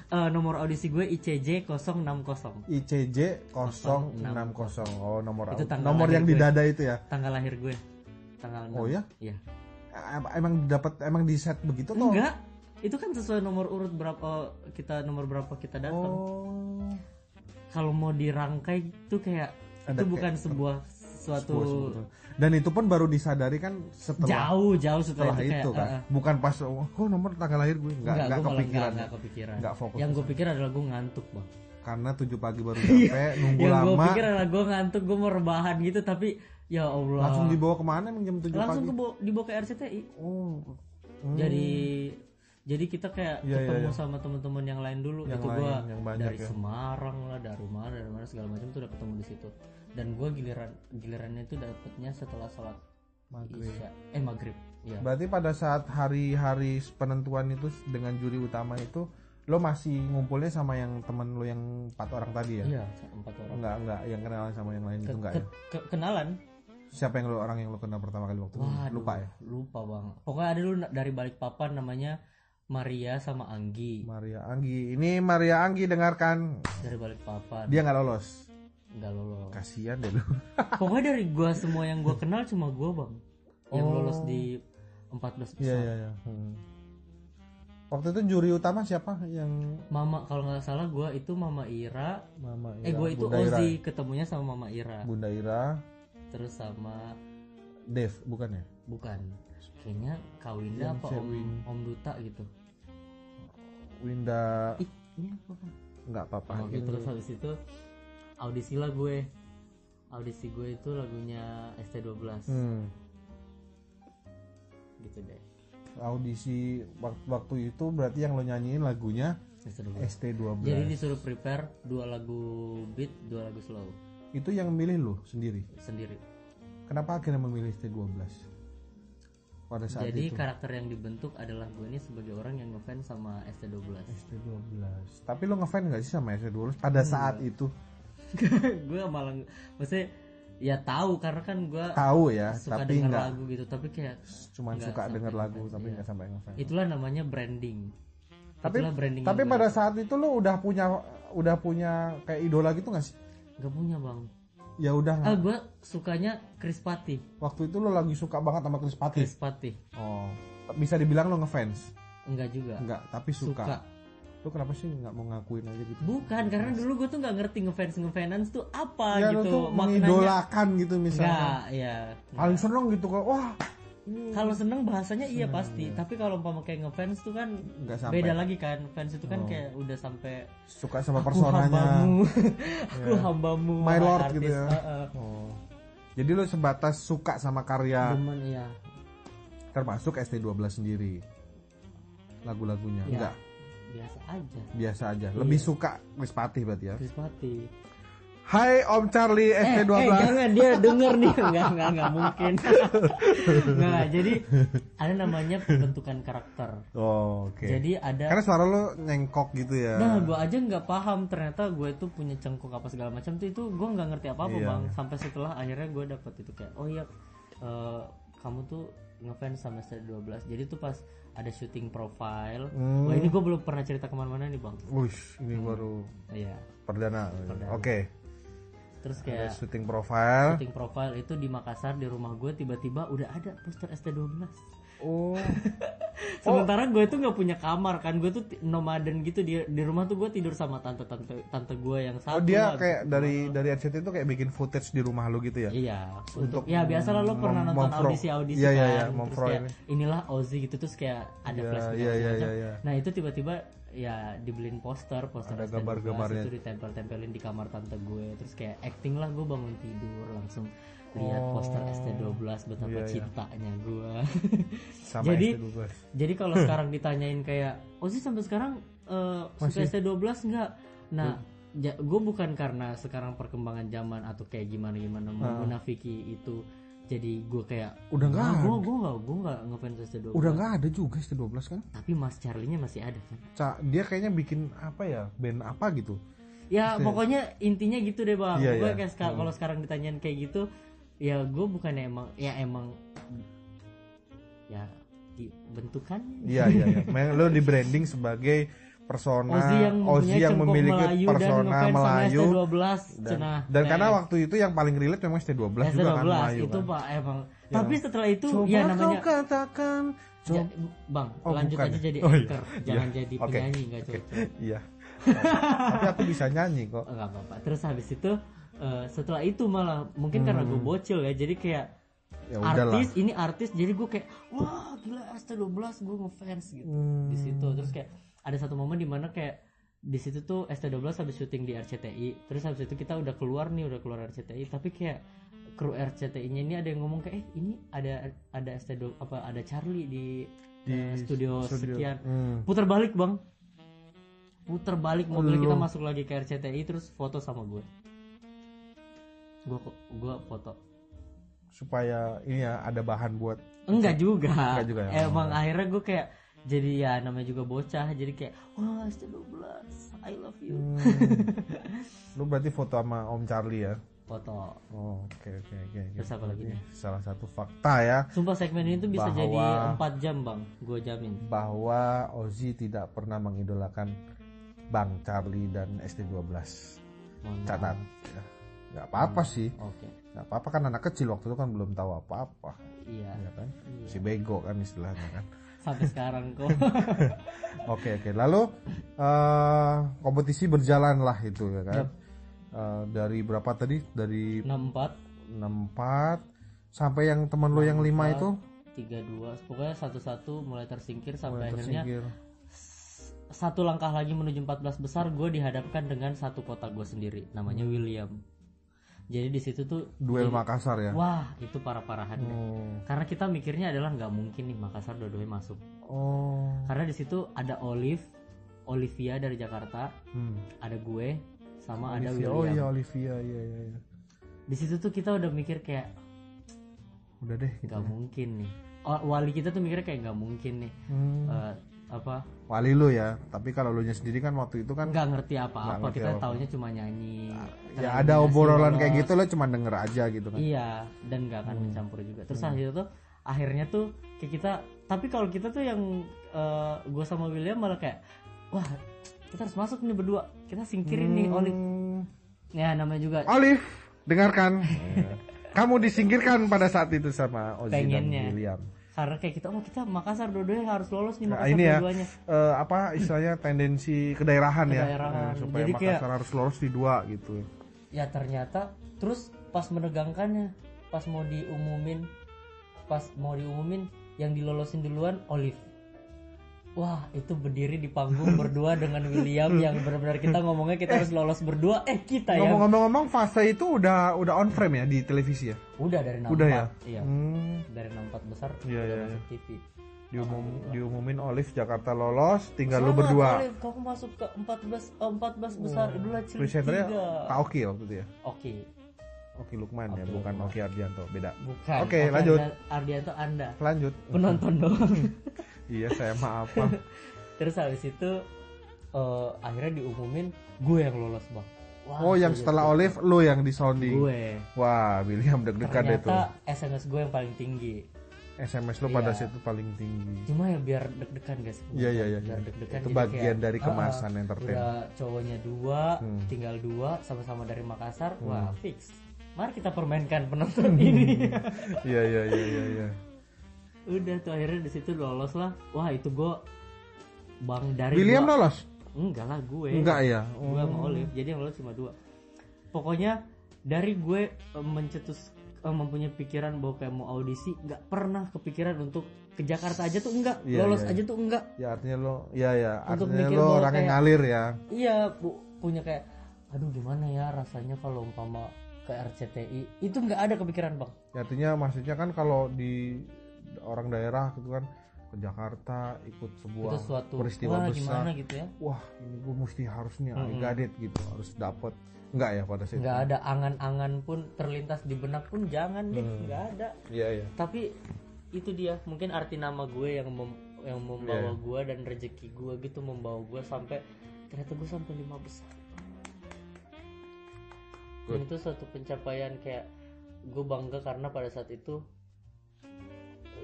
Speaker 2: eh, nomor audisi gue ICJ 060.
Speaker 1: ICJ 060. Oh, nomor
Speaker 2: Itu tanggal
Speaker 1: nomor yang di dada itu ya.
Speaker 2: Tanggal lahir gue. Tanggal 6.
Speaker 1: Oh, ya?
Speaker 2: Iya.
Speaker 1: Em- Emang dapat emang di set begitu toh?
Speaker 2: Enggak. Itu kan sesuai nomor urut berapa kita nomor berapa kita datang.
Speaker 1: Oh.
Speaker 2: Kalau mau dirangkai itu kayak
Speaker 1: Ada
Speaker 2: itu bukan
Speaker 1: kayak-
Speaker 2: sebuah suatu
Speaker 1: Sebuah- Dan itu pun baru disadari kan setelah
Speaker 2: jauh jauh setelah,
Speaker 1: setelah
Speaker 2: itu,
Speaker 1: itu
Speaker 2: kayak,
Speaker 1: kan.
Speaker 2: eh.
Speaker 1: Bukan pas oh kok nomor tanggal lahir gue enggak enggak,
Speaker 2: gue malah
Speaker 1: kepikiran.
Speaker 2: enggak, enggak kepikiran.
Speaker 1: Nggak fokus
Speaker 2: Yang gue pikir adalah gue ngantuk bang.
Speaker 1: Karena 7 pagi baru sampai nunggu
Speaker 2: Yang gue
Speaker 1: lama.
Speaker 2: pikir adalah gue ngantuk, gue mau rebahan gitu tapi ya Allah.
Speaker 1: Langsung dibawa ke mana emang jam 7
Speaker 2: langsung
Speaker 1: pagi?
Speaker 2: ke dibawa ke RCTI.
Speaker 1: Oh. Hmm.
Speaker 2: Jadi jadi kita kayak
Speaker 1: iya,
Speaker 2: ketemu
Speaker 1: iya.
Speaker 2: sama teman-teman yang lain dulu
Speaker 1: Yang
Speaker 2: itu
Speaker 1: banyak
Speaker 2: dari
Speaker 1: ya.
Speaker 2: Semarang lah dari mana dari mana segala macam tuh udah ketemu di situ dan gua giliran gilirannya itu dapetnya setelah sholat
Speaker 1: Maghrib.
Speaker 2: isya eh maghrib ya
Speaker 1: Berarti pada saat hari-hari penentuan itu dengan juri utama itu lo masih ngumpulnya sama yang temen lo yang empat orang tadi ya?
Speaker 2: iya empat orang
Speaker 1: Enggak enggak yang kenalan sama yang lain itu
Speaker 2: Ke-
Speaker 1: enggak
Speaker 2: ke-
Speaker 1: ya?
Speaker 2: ke- kenalan
Speaker 1: Siapa yang lo orang yang lo kenal pertama kali waktu itu? Lupa ya?
Speaker 2: lupa bang pokoknya ada dulu dari balik papan namanya Maria sama Anggi
Speaker 1: Maria Anggi. Ini Maria Anggi dengarkan.
Speaker 2: dari balik papan
Speaker 1: Dia nggak lolos.
Speaker 2: nggak lolos
Speaker 1: Kasihan deh lo.
Speaker 2: pokoknya dari gua semua yang gua kenal cuma gua bang yang
Speaker 1: Oh.
Speaker 2: lolos di 14 besar
Speaker 1: Iya iya iya. Hmm. Waktu itu juri utama siapa yang
Speaker 2: Mama kalau nggak salah gua itu Mama Ira.
Speaker 1: Mama
Speaker 2: eh gua itu
Speaker 1: Bunda Ira.
Speaker 2: Ozi ketemunya sama Mama Ira.
Speaker 1: Bunda Ira,
Speaker 2: Terus sama
Speaker 1: Dev bukan ya?
Speaker 2: bukan kayaknya Kawinda
Speaker 1: Yang
Speaker 2: apa Om,
Speaker 1: cewek.
Speaker 2: Om Duta gitu.
Speaker 1: Winda
Speaker 2: Ih, ini apa
Speaker 1: nggak apa-apa.
Speaker 2: Oke, terus habis itu audisi lah gue. Audisi gue itu lagunya ST12
Speaker 1: Hmm.
Speaker 2: gitu deh.
Speaker 1: Audisi wak- waktu itu berarti yang lo nyanyiin lagunya
Speaker 2: ST12.
Speaker 1: ST12.
Speaker 2: Jadi disuruh prepare dua lagu beat, dua lagu slow
Speaker 1: Itu yang milih lo sendiri.
Speaker 2: sendiri.
Speaker 1: Kenapa akhirnya memilih ST12? Pada saat
Speaker 2: Jadi
Speaker 1: itu.
Speaker 2: karakter yang dibentuk adalah gue ini sebagai orang yang ngefans sama ST12.
Speaker 1: ST12. Tapi lo ngefans nggak sih sama ST12 pada saat itu?
Speaker 2: gue malah maksudnya ya tahu karena kan gue
Speaker 1: Tahu ya,
Speaker 2: suka
Speaker 1: tapi
Speaker 2: denger lagu gitu tapi kayak
Speaker 1: cuman suka denger lagu
Speaker 2: ngefans,
Speaker 1: tapi
Speaker 2: iya.
Speaker 1: nggak sampai ngefans.
Speaker 2: itulah namanya branding
Speaker 1: Tapi
Speaker 2: itulah branding
Speaker 1: tapi pada saat itu lo udah punya udah punya kayak idola gitu nggak sih?
Speaker 2: gak punya bang
Speaker 1: Ya udah
Speaker 2: ah gue sukanya Chris Patti
Speaker 1: waktu itu lo lagi suka banget sama Chris Patti.
Speaker 2: Chris Patti
Speaker 1: Oh, bisa dibilang lo ngefans?
Speaker 2: enggak juga
Speaker 1: Enggak, tapi
Speaker 2: suka.
Speaker 1: suka. Lo kenapa sih nggak mau ngakuin aja gitu?
Speaker 2: bukan karena dulu gue tuh nggak ngerti ngefans ngefans tuh apa
Speaker 1: ya lo
Speaker 2: gitu
Speaker 1: tuh mengidolakan gitu misalnya.
Speaker 2: enggak ya
Speaker 1: Paling seneng gitu kok. Wah,
Speaker 2: kalau seneng bahasanya iya pasti tapi kalau umpama kayak ngefans tuh kan
Speaker 1: nggak sampai.
Speaker 2: beda lagi kan fans itu kan kayak udah sampai
Speaker 1: Suka sama
Speaker 2: aku
Speaker 1: personanya.
Speaker 2: hambamu aku hambamu
Speaker 1: My lord
Speaker 2: artis.
Speaker 1: gitu ya.
Speaker 2: Heeh.
Speaker 1: Oh. Jadi lo sebatas suka sama karya
Speaker 2: Demen ya
Speaker 1: termasuk ST12 sendiri. Lagu-lagunya.
Speaker 2: Ya.
Speaker 1: Enggak,
Speaker 2: biasa aja
Speaker 1: biasa aja. Lebih suka Chris Patti berarti ya.
Speaker 2: Chris Patti
Speaker 1: Hai Om Charlie
Speaker 2: eh,
Speaker 1: ST12.
Speaker 2: eh jangan dia denger nih enggak enggak enggak mungkin enggak jadi ada namanya pembentukan karakter
Speaker 1: Oh, oke.
Speaker 2: jadi ada
Speaker 1: Karena suara lo nyengkok gitu ya.
Speaker 2: Nah, gue aja nggak paham ternyata gue itu punya cengkok apa segala macam tuh itu gue nggak ngerti apa apa
Speaker 1: Iya.
Speaker 2: bang. Sampai setelah akhirnya gue dapet itu kayak, oh iya, eh, kamu tuh ngefans sama ST12. Jadi tuh pas ada syuting profile,
Speaker 1: Hmm.
Speaker 2: wah ini gue belum pernah cerita ke mana-mana nih bang.
Speaker 1: Wush, ini baru
Speaker 2: Iya.
Speaker 1: perdana.
Speaker 2: Perdana.
Speaker 1: Oke.
Speaker 2: Terus
Speaker 1: Ada
Speaker 2: kayak
Speaker 1: syuting profile.
Speaker 2: syuting profile itu di Makassar di rumah gue tiba-tiba udah ada poster ST12.
Speaker 1: Oh.
Speaker 2: Sementara gue tuh nggak punya kamar kan, gue tuh nomaden gitu di di rumah tuh gue tidur sama tante tante tante gue yang
Speaker 1: Oh
Speaker 2: satu.
Speaker 1: dia
Speaker 2: lah,
Speaker 1: kayak dari dari RCT itu kayak bikin footage di rumah lo gitu ya?
Speaker 2: Iya,
Speaker 1: Untuk
Speaker 2: untuk ya biasa lah lo pernah nonton
Speaker 1: memfro-
Speaker 2: audisi-audisi
Speaker 1: Iya,
Speaker 2: kan,
Speaker 1: iya, iya,
Speaker 2: terus kayak
Speaker 1: ini.
Speaker 2: inilah Ozzy gitu terus kayak ada
Speaker 1: Iya,
Speaker 2: flashback
Speaker 1: iya, iya,
Speaker 2: macam.
Speaker 1: iya, iya.
Speaker 2: Nah itu tiba-tiba ya dibeliin poster poster
Speaker 1: Ada
Speaker 2: ST12
Speaker 1: gambar-gambarnya.
Speaker 2: itu ditempel-tempelin di kamar tante gue terus kayak acting lah gue bangun tidur langsung lihat poster ST12 betapa
Speaker 1: Iya, iya.
Speaker 2: cintanya gue
Speaker 1: Sama
Speaker 2: Jadi-
Speaker 1: ST12.
Speaker 2: jadi kalau sekarang ditanyain kayak oh sih sampai sekarang eh, suka ST12 enggak nah gue bukan karena sekarang perkembangan zaman atau kayak gimana gimana mau menafiki itu jadi gue kayak
Speaker 1: Udah nggak ada.
Speaker 2: gue gue nggak gue nggak ngefans ST12
Speaker 1: Udah nggak ada juga ST12 kan?
Speaker 2: tapi Mas Charlie-nya masih ada kan?
Speaker 1: Ca- dia kayaknya bikin apa ya band apa gitu.
Speaker 2: Ya pokoknya intinya gitu deh bang.
Speaker 1: Iya,
Speaker 2: gue
Speaker 1: iya.
Speaker 2: kayak seka- kalau sekarang ditanyain kayak gitu ya gue bukannya emang ya emang ya dibentukannya
Speaker 1: iya iya iya. Memang lo di branding sebagai persona
Speaker 2: Ozzy yang mempunyai
Speaker 1: yang memiliki
Speaker 2: Melayu dan
Speaker 1: persona
Speaker 2: sama
Speaker 1: Melayu
Speaker 2: ST12
Speaker 1: dan,
Speaker 2: cenah
Speaker 1: dan karena
Speaker 2: Eh,
Speaker 1: waktu itu yang paling relate memang ST12 juga
Speaker 2: ST12
Speaker 1: kan Melayu
Speaker 2: itu
Speaker 1: kan.
Speaker 2: pak emang tapi setelah itu
Speaker 1: Coba
Speaker 2: ya
Speaker 1: kau
Speaker 2: namanya
Speaker 1: katakan
Speaker 2: Ya,
Speaker 1: coba
Speaker 2: bang
Speaker 1: Oh,
Speaker 2: lanjut
Speaker 1: bukan
Speaker 2: aja
Speaker 1: ya?
Speaker 2: jadi
Speaker 1: Oh, iya.
Speaker 2: anchor jangan
Speaker 1: Iya.
Speaker 2: jadi
Speaker 1: Oke.
Speaker 2: penyanyi nggak
Speaker 1: Oke.
Speaker 2: cocok
Speaker 1: iya tapi aku bisa nyanyi kok
Speaker 2: nggak apa-apa terus habis itu eh, setelah itu malah mungkin karena gue bocil ya jadi kayak
Speaker 1: Hmm. ya
Speaker 2: artis ini artis jadi gue kayak wah gila ST12 gue ngefans gitu
Speaker 1: Hmm.
Speaker 2: di situ terus kayak ada satu momen di mana kayak di situ tuh ST12 habis syuting di RCTI terus habis itu kita udah keluar nih udah keluar RCTI tapi kayak kru RCTI-nya ini ada yang ngomong kayak eh ini ada ada ST12 apa ada Charlie di,
Speaker 1: Di
Speaker 2: eh, studio,
Speaker 1: studio.
Speaker 2: sekian.
Speaker 1: Hmm.
Speaker 2: putar balik bang. Putar balik mobil kita masuk lagi ke RCTI terus foto sama gue. Gue gue foto.
Speaker 1: Supaya ini ya ada bahan buat
Speaker 2: enggak juga,
Speaker 1: Enggak juga ya?
Speaker 2: emang akhirnya gue kayak jadi ya namanya juga bocah jadi kayak wah ST12 I love you.
Speaker 1: Hmm. lu berarti foto sama Om Charlie ya?
Speaker 2: Foto.
Speaker 1: Oh oke oke oke oke.
Speaker 2: Terus apa lagi nih?
Speaker 1: salah satu fakta ya.
Speaker 2: Sumpah segmen ini tuh bisa
Speaker 1: Bahwa-
Speaker 2: jadi 4 jam bang gue jamin.
Speaker 1: Bahwa Ozzy tidak pernah mengidolakan Bang Charlie dan ST12
Speaker 2: Mohon maaf.
Speaker 1: catat. Ya. nggak apa-apa sih.
Speaker 2: Oke.
Speaker 1: Nggak apa-apa kan anak kecil waktu itu kan belum tahu apa-apa.
Speaker 2: Iya.
Speaker 1: Ya kan? Si bego kan istilahnya kan
Speaker 2: sampai sekarang kok.
Speaker 1: Oke oke. Lalu eh, kompetisi berjalan lah itu ya kan?
Speaker 2: Yap.
Speaker 1: Eh, dari berapa tadi? Dari
Speaker 2: 64
Speaker 1: 64 sampai yang teman lo yang lima itu?
Speaker 2: 32 pokoknya satu-satu mulai tersingkir sampai
Speaker 1: mulai
Speaker 2: akhirnya
Speaker 1: tersingkir.
Speaker 2: satu langkah lagi menuju 14 besar gue dihadapkan dengan satu kota gue sendiri. Namanya William jadi di situ tuh
Speaker 1: duel
Speaker 2: jadi-
Speaker 1: Makassar ya
Speaker 2: wah itu parah-parahan deh.
Speaker 1: oh
Speaker 2: karena kita mikirnya adalah nggak mungkin nih Makassar dua-duanya masuk
Speaker 1: oh
Speaker 2: karena di situ ada Olive Olivia dari Jakarta
Speaker 1: hmm.
Speaker 2: ada gue sama ada
Speaker 1: Olivia. oh iya
Speaker 2: William
Speaker 1: Olivia iya iya iya.
Speaker 2: di situ tuh kita udah mikir kayak
Speaker 1: udah deh gitu.
Speaker 2: nggak mungkin nih Oh, wali kita tuh mikirnya kayak nggak mungkin nih
Speaker 1: Hmm.
Speaker 2: Eh, apa?
Speaker 1: Wali lu ya tapi kalau lu nya sendiri kan waktu itu kan
Speaker 2: nggak ngerti apa-apa. Kita
Speaker 1: apa-apa.
Speaker 2: taunya cuma nyanyi
Speaker 1: ya ada obrolan kayak gitu lo cuma denger aja gitu kan.
Speaker 2: Iya dan nggak akan
Speaker 1: Hmm.
Speaker 2: mencampur juga. Terus akhirnya tuh akhirnya tuh kayak kita tapi kalau kita tuh yang gue sama William malah kayak wah kita harus masuk nih berdua. Kita singkirin nih Olive.
Speaker 1: Hmm.
Speaker 2: ya namanya juga
Speaker 1: Olive dengarkan. Kamu disingkirkan pada saat itu sama Ozzy
Speaker 2: Pengennya.
Speaker 1: dan William
Speaker 2: karena kayak kita oh kita Makassar dua-duanya harus lolos nih
Speaker 1: Nah,
Speaker 2: Makassar
Speaker 1: ini ya
Speaker 2: dua-duanya.
Speaker 1: eh, apa istilahnya tendensi kedaerahan,
Speaker 2: Kedaerahan.
Speaker 1: ya Eh, supaya
Speaker 2: Jadi kayak-
Speaker 1: Makassar harus lolos di dua gitu.
Speaker 2: Ya ternyata terus pas menegangkannya pas mau diumumin pas mau diumumin yang dilolosin duluan Olive wah itu berdiri di panggung berdua dengan William yang benar-benar kita ngomongnya kita harus lolos berdua. Eh kita ya.
Speaker 1: Ngomong-ngomong fase itu udah udah on frame ya di televisi ya?
Speaker 2: Udah dari 64
Speaker 1: udah ya?
Speaker 2: iya.
Speaker 1: Hmm,
Speaker 2: dari 64 besar
Speaker 1: Iya,
Speaker 2: udah
Speaker 1: iya,
Speaker 2: masuk TV
Speaker 1: diumum diumumin Olive Jakarta lolos tinggal lu
Speaker 2: Selamat,
Speaker 1: berdua.
Speaker 2: Olive, kamu masuk ke 14 oh, 14 besar. Itulah cilik
Speaker 1: presenternya Kak Oki waktu itu ya?
Speaker 2: Oke
Speaker 1: Oki Lukman ya
Speaker 2: Oki
Speaker 1: bukan
Speaker 2: Lukman.
Speaker 1: Oki Ardianto beda.
Speaker 2: Bukan
Speaker 1: Oke, lanjut.
Speaker 2: Arda- Ardianto anda.
Speaker 1: Lanjut.
Speaker 2: Penonton doang
Speaker 1: iya saya maaf
Speaker 2: terus habis itu eh, akhirnya diumumin gue yang lolos bang. Wah,
Speaker 1: oh yang
Speaker 2: gue-
Speaker 1: setelah Olive lu yang di sounding
Speaker 2: gue.
Speaker 1: Wah William deg-degan deh tuh.
Speaker 2: Ternyata SMS gue yang paling tinggi.
Speaker 1: SMS pada
Speaker 2: Iya.
Speaker 1: saat itu paling tinggi.
Speaker 2: Cuma ya biar deg-degan guys
Speaker 1: Iya, iya, iya,
Speaker 2: biar
Speaker 1: iya.
Speaker 2: deg-degan
Speaker 1: Itu
Speaker 2: jadi
Speaker 1: bagian
Speaker 2: kayak,
Speaker 1: dari
Speaker 2: ah,
Speaker 1: kemasan
Speaker 2: ah,
Speaker 1: entertain.
Speaker 2: udah cowoknya dua
Speaker 1: Hmm.
Speaker 2: tinggal dua sama-sama dari Makassar wah fix. Mari kita permainkan penonton ini.
Speaker 1: Iya iya iya iya iya
Speaker 2: udah tuh akhirnya di situ lolos lah. Wah itu gue bang dari
Speaker 1: William
Speaker 2: dua-
Speaker 1: lolos?
Speaker 2: Enggak lah gue.
Speaker 1: Enggak ya
Speaker 2: gue sama Olive. Jadi yang lolos cuma dua. Pokoknya dari gue eh, mencetus eh, mempunyai pikiran bahwa kayak mau audisi nggak pernah kepikiran untuk ke Jakarta aja tuh enggak
Speaker 1: Iya,
Speaker 2: lolos
Speaker 1: iya.
Speaker 2: aja tuh enggak
Speaker 1: Ya artinya lo, ya ya,
Speaker 2: Untuk
Speaker 1: artinya lo yang
Speaker 2: kayak-
Speaker 1: ngalir ya.
Speaker 2: iya pu- punya kayak aduh gimana ya rasanya kalau umpama ke RCTI itu nggak ada kepikiran bang.
Speaker 1: Ya, artinya maksudnya kan kalau di orang daerah gitu kan ke Jakarta ikut sebuah
Speaker 2: itu suatu
Speaker 1: peristiwa
Speaker 2: wah
Speaker 1: besar.
Speaker 2: gimana gitu ya
Speaker 1: Wah, ini gue mesti harus nih, I
Speaker 2: Mm-mm.
Speaker 1: got it gitu, harus dapet. Enggak ya pada saat
Speaker 2: nggak
Speaker 1: itu?
Speaker 2: ada angan-angan pun terlintas di benak pun jangan deh
Speaker 1: Hmm.
Speaker 2: nggak ada
Speaker 1: Iya iya.
Speaker 2: tapi itu dia mungkin arti nama gue yang mem- yang membawa
Speaker 1: Iya.
Speaker 2: gue dan rezeki gue gitu membawa gue sampai ternyata gue sampai lima besar dan
Speaker 1: Good.
Speaker 2: itu suatu pencapaian kayak gue bangga karena pada saat itu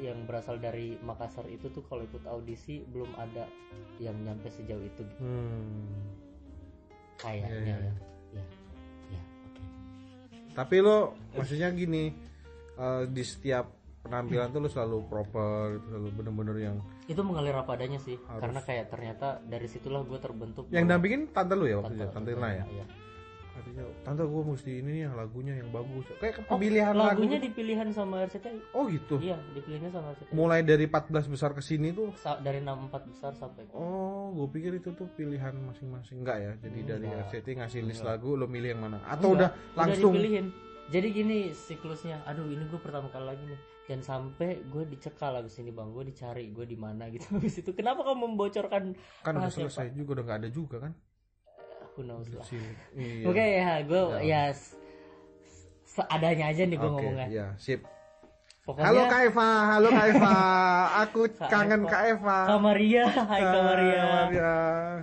Speaker 2: yang berasal dari Makassar itu tuh kalau ikut audisi belum ada yang nyampe sejauh itu gitu.
Speaker 1: Hmm.
Speaker 2: kayaknya
Speaker 1: Iya, iya,
Speaker 2: ya ya ya oke
Speaker 1: Tapi lo maksudnya gini, eh, di setiap penampilan tuh lo selalu proper, selalu bener-bener yang
Speaker 2: itu mengalir apa adanya sih
Speaker 1: Harus.
Speaker 2: karena kayak ternyata dari situlah gue terbentuk
Speaker 1: yang dampingin tante lo ya waktu itu,
Speaker 2: Tante-
Speaker 1: tante Irna ya.
Speaker 2: iya.
Speaker 1: Artinya, tante gue mesti ini nih yang lagunya yang bagus. Kayak
Speaker 2: Oh,
Speaker 1: pemilihan
Speaker 2: lagunya
Speaker 1: lagu.
Speaker 2: dipilihan sama RCTI
Speaker 1: Oh gitu.
Speaker 2: iya dipilihnya sama RCTI
Speaker 1: Mulai dari 14 besar ke sini tuh
Speaker 2: Sa- dari 64 besar sampai
Speaker 1: Oh, gue pikir itu tuh pilihan masing-masing enggak ya. Jadi dari
Speaker 2: Enggak.
Speaker 1: RCT ngasih list
Speaker 2: Enggak.
Speaker 1: lagu, lo milih yang mana? Atau udah
Speaker 2: Enggak,
Speaker 1: langsung?
Speaker 2: dipilihin jadi gini siklusnya aduh ini gue pertama kali lagi nih dan sampai gue dicekal abis ini bang gue dicari gue di mana gitu habis itu kenapa kamu membocorkan
Speaker 1: kan udah selesai juga udah nggak ada juga kan?
Speaker 2: Who knows lah.
Speaker 1: Iya.
Speaker 2: oke ya gue
Speaker 1: Ya.
Speaker 2: ya seadanya aja nih gue
Speaker 1: Oke,
Speaker 2: ngomongnya
Speaker 1: ya, sip.
Speaker 2: pokoknya
Speaker 1: Halo Kak Eva, halo Kak Eva. Aku kangen. Kak Eva.
Speaker 2: Kamaria hai Kamaria
Speaker 1: Kamaria.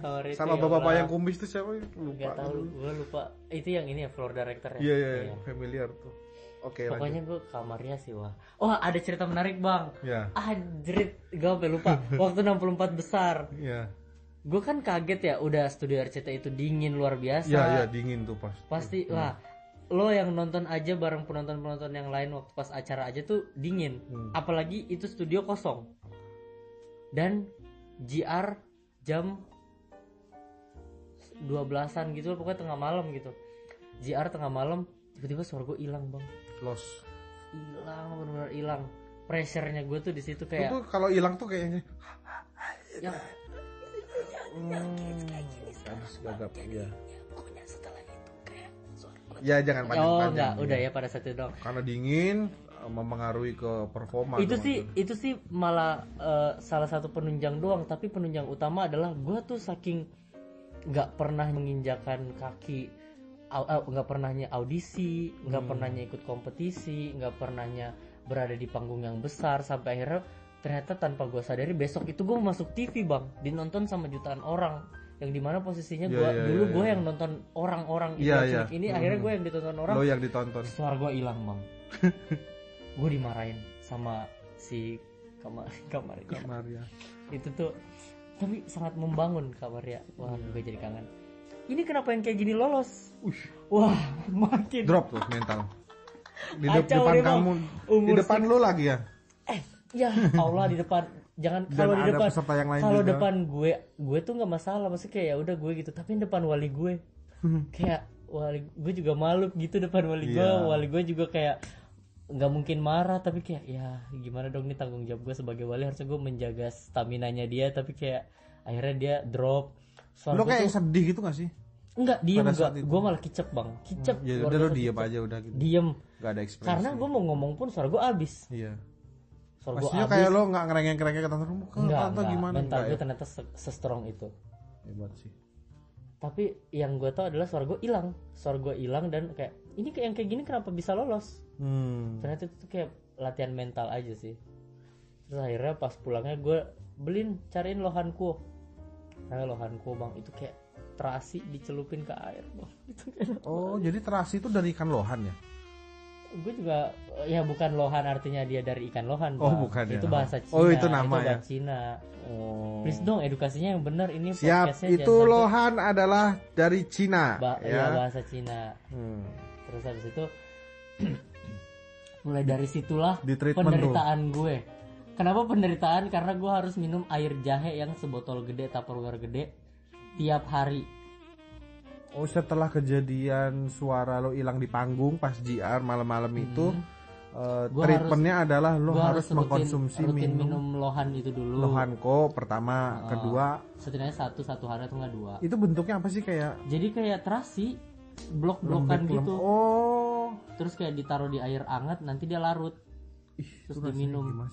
Speaker 2: Kamaria
Speaker 1: Sama
Speaker 2: yang
Speaker 1: bapak-bapak yang kumis tuh siapa? Lupa.
Speaker 2: Gak tahu, gue lupa. Itu yang ini ya floor director ya.
Speaker 1: Iya, iya, iya, familiar tuh. Oke,
Speaker 2: Pokoknya gue kamarnya sih wah. Oh ada cerita menarik bang.
Speaker 1: Ya,
Speaker 2: Anjrit, gue sampai lupa. Waktu 64 besar,
Speaker 1: ya.
Speaker 2: Gue kan kaget ya. Udah studio RCT itu dingin luar biasa.
Speaker 1: Ya, ya, dingin tuh pas.
Speaker 2: Pasti wah. Lo yang nonton aja bareng penonton-penonton yang lain waktu pas acara aja tuh dingin.
Speaker 1: Hmm.
Speaker 2: Apalagi itu studio kosong. Dan GR jam 12-an gitu pokoknya tengah malam gitu. GR tengah malam tiba-tiba suara gue hilang bang
Speaker 1: Los.
Speaker 2: hilang benar-benar hilang pressure-nya gue tuh di situ
Speaker 1: Itu
Speaker 2: kayak
Speaker 1: kalau hilang tuh kayaknya
Speaker 2: yang
Speaker 1: hmm, habis gagap ya.
Speaker 2: pokoknya setelah itu kayak
Speaker 1: Ya jangan
Speaker 2: oh
Speaker 1: panjang-panjang.
Speaker 2: enggak udah ya pada saat itu dong
Speaker 1: Karena dingin eh, mempengaruhi ke performa.
Speaker 2: itu sih
Speaker 1: maksudnya.
Speaker 2: itu sih malah eh, salah satu penunjang doang tapi penunjang utama adalah gue tuh saking nggak pernah menginjakan kaki nggak pernahnya audisi nggak
Speaker 1: Hmm.
Speaker 2: pernahnya ikut kompetisi nggak pernahnya berada di panggung yang besar sampai akhirnya ternyata tanpa gue sadari besok itu gue masuk TV bang dinonton sama jutaan orang yang di mana posisinya
Speaker 1: Iya,
Speaker 2: gue
Speaker 1: iya,
Speaker 2: dulu
Speaker 1: iya,
Speaker 2: gue
Speaker 1: iya.
Speaker 2: yang nonton orang-orang Idol
Speaker 1: iya.
Speaker 2: Cilik ini
Speaker 1: Hmm.
Speaker 2: akhirnya gue yang ditonton orang
Speaker 1: Lo yang ditonton.
Speaker 2: suara gue hilang bang gue dimarahin sama si kamar kamar
Speaker 1: Kak Maria.
Speaker 2: itu tuh tapi sangat membangun kabar ya wah
Speaker 1: Iya.
Speaker 2: gue jadi kangen ini kenapa yang kayak gini lolos
Speaker 1: Ush,
Speaker 2: wah makin
Speaker 1: drop tuh mental. Di
Speaker 2: Kacau
Speaker 1: depan kamu, di depan lo lagi ya.
Speaker 2: Ya Allah di depan. Jangan kalau di depan.
Speaker 1: peserta yang lain
Speaker 2: kalau
Speaker 1: juga.
Speaker 2: depan gue gue tuh nggak masalah. Maksudnya kayak ya udah gue gitu. Tapi depan wali gue. Kayak wali gue juga malu gitu depan wali gue.
Speaker 1: Iya.
Speaker 2: wali gue juga kayak nggak mungkin marah. Tapi kayak ya gimana dong nih tanggung jawab gue sebagai wali? Harusnya gue menjaga stamina nya dia. Tapi kayak akhirnya dia drop. Suara
Speaker 1: Lo kayak
Speaker 2: tuh-
Speaker 1: sedih gitu gak sih?
Speaker 2: enggak diem enggak
Speaker 1: itu.
Speaker 2: gue malah kicep bang. Kicep.
Speaker 1: Ya
Speaker 2: luar
Speaker 1: udah lo diem aja udah gitu.
Speaker 2: diem.
Speaker 1: Gak ada ekspresi.
Speaker 2: karena gue mau ngomong pun suara gue abis
Speaker 1: Iya.
Speaker 2: Gue
Speaker 1: Maksudnya
Speaker 2: abis
Speaker 1: kayak lo nggak ngerengek-ngerengek ke tante ke
Speaker 2: enggak,
Speaker 1: tante
Speaker 2: enggak.
Speaker 1: gimana?
Speaker 2: mental gue
Speaker 1: ya?
Speaker 2: ternyata se- se-strong itu
Speaker 1: Hebat sih.
Speaker 2: tapi yang gue tau adalah suara gue hilang suara gue hilang dan kayak ini kayak yang kayak gini kenapa bisa lolos
Speaker 1: Hmm.
Speaker 2: ternyata itu tuh kayak latihan mental aja sih terus akhirnya pas pulangnya gue beliin cariin lohan kuo nah lohan kuo bang itu kayak terasi dicelupin ke air bang itu
Speaker 1: Oh, jadi terasi itu dari ikan lohan ya?
Speaker 2: Gue juga ya bukan lohan artinya dia dari ikan lohan
Speaker 1: Oh, bukan ya.
Speaker 2: itu bahasa Cina
Speaker 1: Oh, itu nama
Speaker 2: bahasa
Speaker 1: ya?
Speaker 2: Cina
Speaker 1: Oh.
Speaker 2: please dong edukasinya yang benar ini
Speaker 1: Siap, itu
Speaker 2: jangan sampai-
Speaker 1: lohan adalah dari Cina,
Speaker 2: Ba-
Speaker 1: ya.
Speaker 2: ya bahasa Cina
Speaker 1: Hmm.
Speaker 2: terus habis itu mulai dari situlah
Speaker 1: Di treatment tuh.
Speaker 2: penderitaan gue kenapa penderitaan karena gue harus minum air jahe yang sebotol gede tupperware gede tiap hari
Speaker 1: Oh, setelah kejadian suara lo hilang di panggung pas JR malam-malam itu,
Speaker 2: Hmm.
Speaker 1: eh,
Speaker 2: Gua
Speaker 1: treatmentnya adalah lo harus,
Speaker 2: rutin-
Speaker 1: mengkonsumsi
Speaker 2: rutin
Speaker 1: minum,
Speaker 2: minum lohan itu dulu
Speaker 1: lohanko pertama, kedua.
Speaker 2: setidaknya satu satu hari atau enggak dua
Speaker 1: Itu bentuknya apa sih kayak
Speaker 2: jadi kayak terasi blok-blokan
Speaker 1: lembek,
Speaker 2: gitu
Speaker 1: lem- Oh.
Speaker 2: terus kayak ditaruh di air hangat nanti dia larut
Speaker 1: Ih,
Speaker 2: Terus
Speaker 1: itu
Speaker 2: diminum.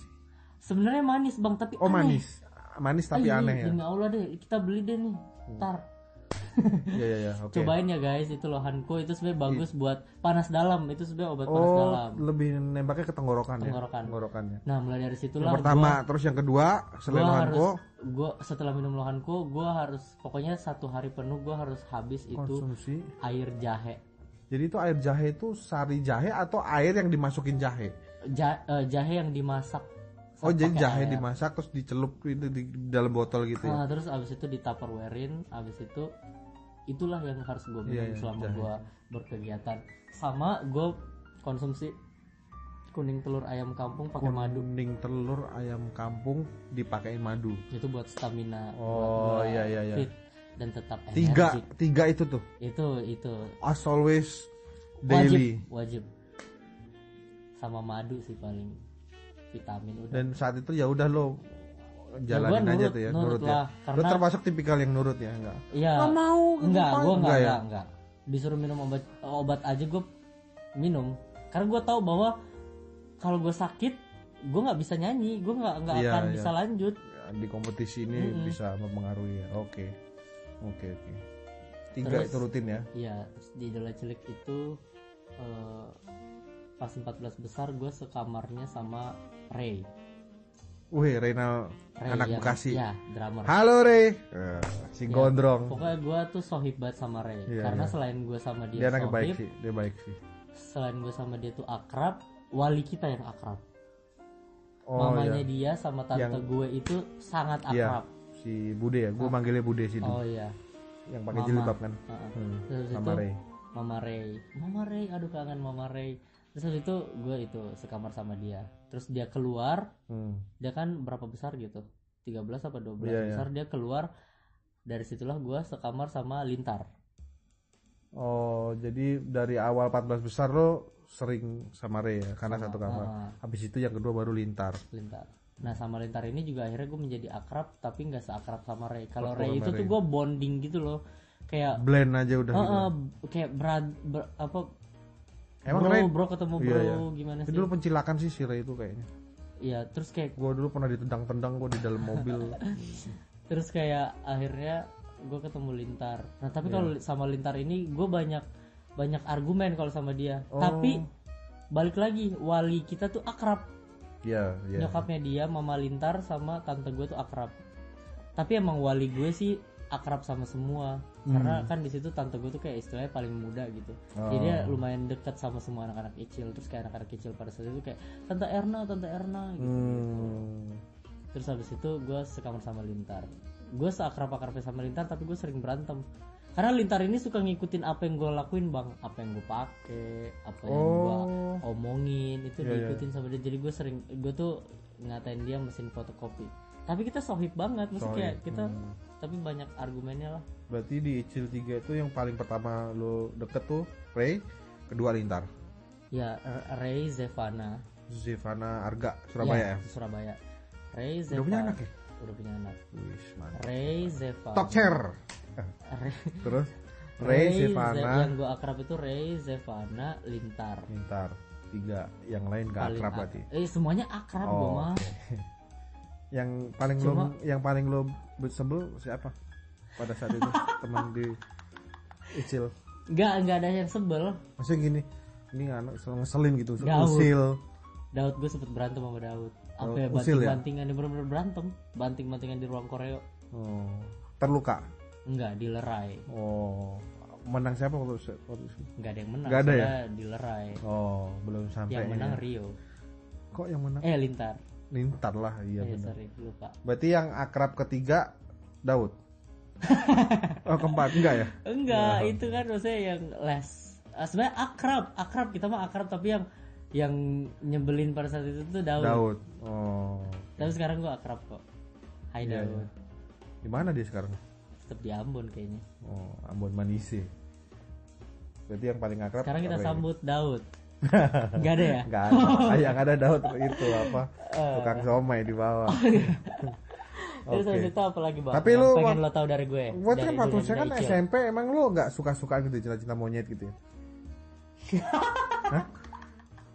Speaker 2: sebenarnya manis bang tapi
Speaker 1: Oh,
Speaker 2: aneh.
Speaker 1: manis. Manis tapi
Speaker 2: iya,
Speaker 1: aneh ya.
Speaker 2: demi Allah deh kita beli deh nih ntar
Speaker 1: Iya iya iya, oke.
Speaker 2: cobain ya guys itu lohanko itu sebenarnya bagus buat panas dalam itu sebenarnya obat panas
Speaker 1: Oh,
Speaker 2: dalam
Speaker 1: lebih nembaknya ke tenggorokan,
Speaker 2: Tenggorokan.
Speaker 1: ya. Tenggorokannya.
Speaker 2: nah mulai dari situlah
Speaker 1: Yang pertama, terus yang kedua,
Speaker 2: gua
Speaker 1: selain
Speaker 2: harus
Speaker 1: lohanko,
Speaker 2: gua setelah minum lohanko gua harus pokoknya satu hari penuh gua harus habis itu
Speaker 1: konsumsi.
Speaker 2: air jahe
Speaker 1: Jadi itu air jahe itu sari jahe atau air yang dimasukin jahe?
Speaker 2: Ja- eh, jahe yang dimasak
Speaker 1: Oh, jadi jahe
Speaker 2: air.
Speaker 1: dimasak terus dicelup itu di dalam botol gitu ya.
Speaker 2: Nah, terus abis itu di tupperwarein abis itu itulah yang harus gue minum
Speaker 1: Iya, iya,
Speaker 2: selama gue berkegiatan sama gue konsumsi kuning telur ayam kampung pakai madu
Speaker 1: Kuning telur ayam kampung dipakein madu.
Speaker 2: itu buat stamina
Speaker 1: Oh,
Speaker 2: buat
Speaker 1: iya, iya, iya.
Speaker 2: fit dan tetap
Speaker 1: Tiga,
Speaker 2: energik.
Speaker 1: tiga itu tuh.
Speaker 2: itu itu
Speaker 1: As always daily.
Speaker 2: wajib wajib sama madu sih paling vitamin udah
Speaker 1: Dan saat itu ya udah lo
Speaker 2: Ya,
Speaker 1: jalanin
Speaker 2: gua
Speaker 1: aja
Speaker 2: nurut,
Speaker 1: tuh ya,
Speaker 2: nurut
Speaker 1: nurut, ya.
Speaker 2: lah,
Speaker 1: Lo
Speaker 2: karena-
Speaker 1: termasuk tipikal yang nurut ya, enggak?
Speaker 2: Iya.
Speaker 1: Nggak mau,
Speaker 2: Enggak, gue enggak,
Speaker 1: Enggak ya?
Speaker 2: enggak, enggak. Disuruh minum obat obat aja gue minum. Karena gue tahu bahwa kalau gue sakit, gue nggak bisa nyanyi, gue nggak nggak
Speaker 1: Iya,
Speaker 2: akan
Speaker 1: iya.
Speaker 2: bisa lanjut.
Speaker 1: Ya, Di kompetisi ini
Speaker 2: Mm-mm.
Speaker 1: bisa mempengaruhi ya. Oke. Oke, oke. Tiga
Speaker 2: Terus-
Speaker 1: itu rutin ya.
Speaker 2: Iya, terus di idola cilik itu eh, pas 14 besar gue sekamarnya sama Ray.
Speaker 1: Wih, Reynal
Speaker 2: Ray
Speaker 1: anak
Speaker 2: yang-
Speaker 1: Bekasi.
Speaker 2: Ya, drummer.
Speaker 1: Halo Re. Eh, si
Speaker 2: Ya,
Speaker 1: gondrong.
Speaker 2: Pokoknya gue tuh sohib banget sama Ray.
Speaker 1: Iya,
Speaker 2: Karena
Speaker 1: iya.
Speaker 2: selain gue sama dia,
Speaker 1: Dia anak
Speaker 2: sohib,
Speaker 1: baik sih, dia baik sih.
Speaker 2: selain gue sama dia tuh akrab, wali kita yang akrab.
Speaker 1: Oh
Speaker 2: Mamanya
Speaker 1: iya.
Speaker 2: dia sama tante
Speaker 1: Yang-
Speaker 2: gue itu sangat
Speaker 1: Iya.
Speaker 2: akrab.
Speaker 1: Si Bude ya, gue manggilnya Bude sih
Speaker 2: Oh iya.
Speaker 1: yang pakai
Speaker 2: Mama.
Speaker 1: jilbab kan.
Speaker 2: Heeh.
Speaker 1: Hmm,
Speaker 2: Terus
Speaker 1: sama
Speaker 2: itu
Speaker 1: Ray.
Speaker 2: Mama Ray. Mama Ray, aduh kangen Mama Ray. Terus habis itu gue itu sekamar sama dia. Terus dia keluar,
Speaker 1: Hmm.
Speaker 2: dia kan berapa besar gitu? 13 apa 12
Speaker 1: Iya, iya.
Speaker 2: besar dia keluar. Dari situlah gue sekamar sama Lintar.
Speaker 1: Oh, jadi dari awal 14 besar lo sering sama Ray ya, karena
Speaker 2: Sama,
Speaker 1: satu kamar.
Speaker 2: ah.
Speaker 1: Habis itu yang kedua baru Lintar.
Speaker 2: Lintar. Nah sama Lintar ini juga akhirnya gue menjadi akrab tapi nggak seakrab sama Ray. Kalau Ray
Speaker 1: sama
Speaker 2: itu tuh gue bonding gitu loh. Kayak
Speaker 1: Blend aja udah gitu.
Speaker 2: Heeh, kayak berad, ber- apa
Speaker 1: Emang
Speaker 2: bro,
Speaker 1: Ray
Speaker 2: bro ketemu
Speaker 1: Iya,
Speaker 2: bro
Speaker 1: iya.
Speaker 2: gimana
Speaker 1: itu
Speaker 2: sih?
Speaker 1: dulu pencilakan sih si Ray itu kayaknya.
Speaker 2: Iya, terus kayak
Speaker 1: Gue dulu pernah ditendang-tendang gue di dalam mobil.
Speaker 2: terus kayak akhirnya gue ketemu Lintar. Nah, tapi
Speaker 1: Iya.
Speaker 2: kalau sama Lintar ini gue banyak banyak argumen kalau sama dia.
Speaker 1: Oh.
Speaker 2: Tapi balik lagi wali kita tuh akrab.
Speaker 1: Iya, iya.
Speaker 2: Nyokapnya dia Mama Lintar sama tante gue tuh akrab. Tapi emang wali gue sih akrab sama semua. Karena kan di situ tante gue tuh kayak istilahnya paling muda gitu.
Speaker 1: Oh.
Speaker 2: Jadi dia lumayan dekat sama semua anak-anak kecil. Terus kayak anak-anak kecil pada saat itu kayak tante Erna, tante Erna gitu.
Speaker 1: Hmm.
Speaker 2: Terus habis itu gue sekamar sama Lintar. Gue seakrab-akrabnya sama Lintar tapi gue sering berantem. Karena Lintar ini suka ngikutin apa yang gue lakuin bang, apa yang gue pakai, apa yang gue
Speaker 1: Oh.
Speaker 2: omongin itu
Speaker 1: Iya, iya.
Speaker 2: diikutin sama dia. Jadi gue sering, gue tuh ngatain dia mesin fotokopi. Tapi kita sohib banget, maksudnya kayak kita,
Speaker 1: hmm.
Speaker 2: Tapi banyak argumennya lah.
Speaker 1: Berarti di Icil 3 itu yang paling pertama lo deket tuh Ray, kedua Lintar.
Speaker 2: Ya Ray Zevana,
Speaker 1: Zevana Arga Surabaya ya.
Speaker 2: Surabaya. Ray
Speaker 1: Udah
Speaker 2: Zevana.
Speaker 1: punya anak ya?
Speaker 2: Udah punya anak.
Speaker 1: Mantap.
Speaker 2: Ray Zevana.
Speaker 1: Talk chair.
Speaker 2: Ray,
Speaker 1: Terus Ray,
Speaker 2: Ze-
Speaker 1: Zevana,
Speaker 2: yang gue akrab itu Ray, Zevana, Lintar.
Speaker 1: Lintar. Tiga, yang lain gak
Speaker 2: Paling
Speaker 1: akrab
Speaker 2: ak-
Speaker 1: berarti.
Speaker 2: Eh semuanya akrab gue
Speaker 1: Oh,
Speaker 2: mah.
Speaker 1: oke. yang paling
Speaker 2: Cuma-
Speaker 1: lo yang paling lo sebel siapa pada saat itu teman di Icil
Speaker 2: Enggak enggak ada yang sebel.
Speaker 1: maksudnya gini ini anak selalu ngeselin gitu
Speaker 2: Daud.
Speaker 1: usil
Speaker 2: Daud gue sempet berantem sama Daud.
Speaker 1: Usil ya?
Speaker 2: banting-bantingan dia bener-bener berantem. Banting-bantingan di ruang koreo.
Speaker 1: oh, terluka
Speaker 2: Enggak dilerai.
Speaker 1: oh menang siapa waktu, waktu itu?
Speaker 2: Enggak ada yang menang.
Speaker 1: Nggak ada ya?
Speaker 2: Dilerai.
Speaker 1: oh belum sampai
Speaker 2: Yang menang
Speaker 1: ya.
Speaker 2: Rio.
Speaker 1: kok yang menang
Speaker 2: Eh Lintar.
Speaker 1: Lintar lah iya
Speaker 2: Eh
Speaker 1: benar
Speaker 2: sorry lupa.
Speaker 1: berarti yang akrab ketiga Daud oh keempat enggak ya
Speaker 2: Enggak, itu kan maksudnya yang les. Ah, sebenarnya akrab, akrab kita mah akrab tapi yang yang nyebelin pada saat itu tuh Daud.
Speaker 1: Daud oh
Speaker 2: Tapi sekarang gue akrab kok. Hai
Speaker 1: Iya,
Speaker 2: Daud.
Speaker 1: di mana dia sekarang
Speaker 2: Tetap di Ambon kayaknya.
Speaker 1: Oh, Ambon Manise. Berarti yang paling akrab.
Speaker 2: Sekarang kita
Speaker 1: Ray.
Speaker 2: sambut Daud. Nggak ada ya?
Speaker 1: Nggak ada. Yang ada Daud itu apa? Tukang somai di bawah.
Speaker 2: Terus habis itu apa lagi bang?
Speaker 1: Tapi
Speaker 2: Yang
Speaker 1: lu-
Speaker 2: pengen lo tahu dari gue?
Speaker 1: Buat kan waktu saya kan. SMP emang lu nggak suka-suka gitu cinta-cinta monyet gitu ya? Hah?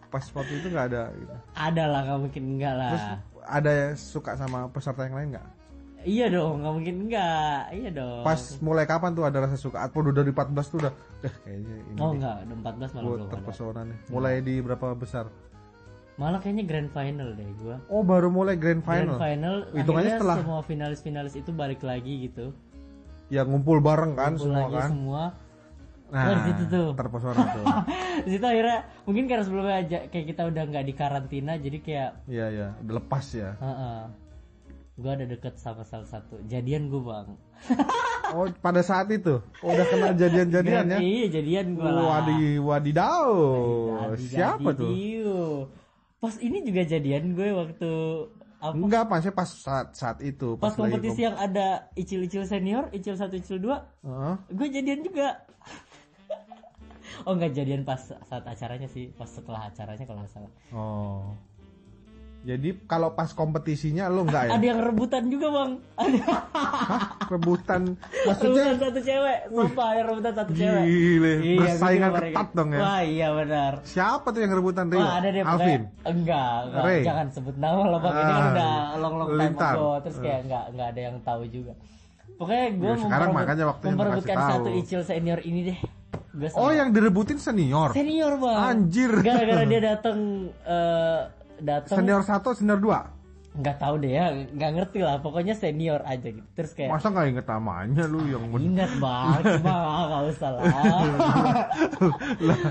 Speaker 1: Pas waktu itu nggak ada gitu.
Speaker 2: Ada lah, nggak mungkin enggak lah.
Speaker 1: Terus ada yang suka sama peserta yang lain nggak?
Speaker 2: Iya dong, nggak mungkin enggak. Iya dong.
Speaker 1: Pas mulai kapan tuh ada rasa suka? Atau udah dari 14 tuh udah, eh kayaknya ini
Speaker 2: Oh enggak, udah 14 malah belum
Speaker 1: terpesona nih. Mulai di berapa besar?
Speaker 2: Malah kayaknya grand final deh gua.
Speaker 1: Oh baru mulai grand final.
Speaker 2: Grand final
Speaker 1: Hitungannya setelah
Speaker 2: semua finalis-finalis itu balik lagi gitu.
Speaker 1: ya ngumpul bareng kan
Speaker 2: Kumpul
Speaker 1: semua
Speaker 2: lagi
Speaker 1: kan.
Speaker 2: semua.
Speaker 1: Nah,
Speaker 2: Dari situ tuh.
Speaker 1: terpesona tuh.
Speaker 2: Di situ akhirnya mungkin karena sebelumnya aja kayak kita udah nggak di karantina jadi kayak
Speaker 1: Iya iya, udah lepas ya.
Speaker 2: Heeh. Gue ada deket sama salah satu jadian gue bang.
Speaker 1: Oh pada saat itu oh, udah kenal jadian-jadian ya.
Speaker 2: Iya jadian gue lah.
Speaker 1: Wadi wadidaw.
Speaker 2: Jadi-
Speaker 1: Siapa tuh?
Speaker 2: Pas ini juga jadian gue waktu apa?
Speaker 1: Enggak, maksudnya pas saat saat itu
Speaker 2: Pas
Speaker 1: lagi
Speaker 2: kompetisi yang ada icil-icil senior, icil satu, icil dua,
Speaker 1: Heeh.
Speaker 2: gue jadian juga. oh nggak jadian pas saat acaranya sih, pas setelah acaranya kalau nggak salah.
Speaker 1: Oh. Jadi kalau pas kompetisinya lu enggak ya?
Speaker 2: Ada yang rebutan juga bang. Ada
Speaker 1: Rebutan maksudnya
Speaker 2: rebutan satu cewek, sumpah ada rebutan satu cewek.
Speaker 1: gile,
Speaker 2: Iya,
Speaker 1: ketat dong ya.
Speaker 2: Wah iya benar.
Speaker 1: Siapa tuh yang rebutan Rio?
Speaker 2: Wah ada deh pokoknya-
Speaker 1: Alvin.
Speaker 2: Enggak, enggak.
Speaker 1: Ray.
Speaker 2: jangan sebut nama lah bang. Ini kan
Speaker 1: Ah,
Speaker 2: udah long long time
Speaker 1: lintar.
Speaker 2: ago. Terus kayak enggak enggak ada yang tahu juga. Pokoknya gue
Speaker 1: Ya, sekarang makanya waktunya
Speaker 2: memperebutkan satu icil senior ini deh.
Speaker 1: Oh, yang direbutin senior.
Speaker 2: senior bang.
Speaker 1: Anjir.
Speaker 2: Gara-gara dia datang eh datang
Speaker 1: Senior satu, senior dua.
Speaker 2: nggak tahu deh ya, nggak ngerti lah. Pokoknya senior aja gitu. Terus kayak
Speaker 1: Masa nggak inget namanya lu yang men-
Speaker 2: Ingat bang, cuma nggak usah lah.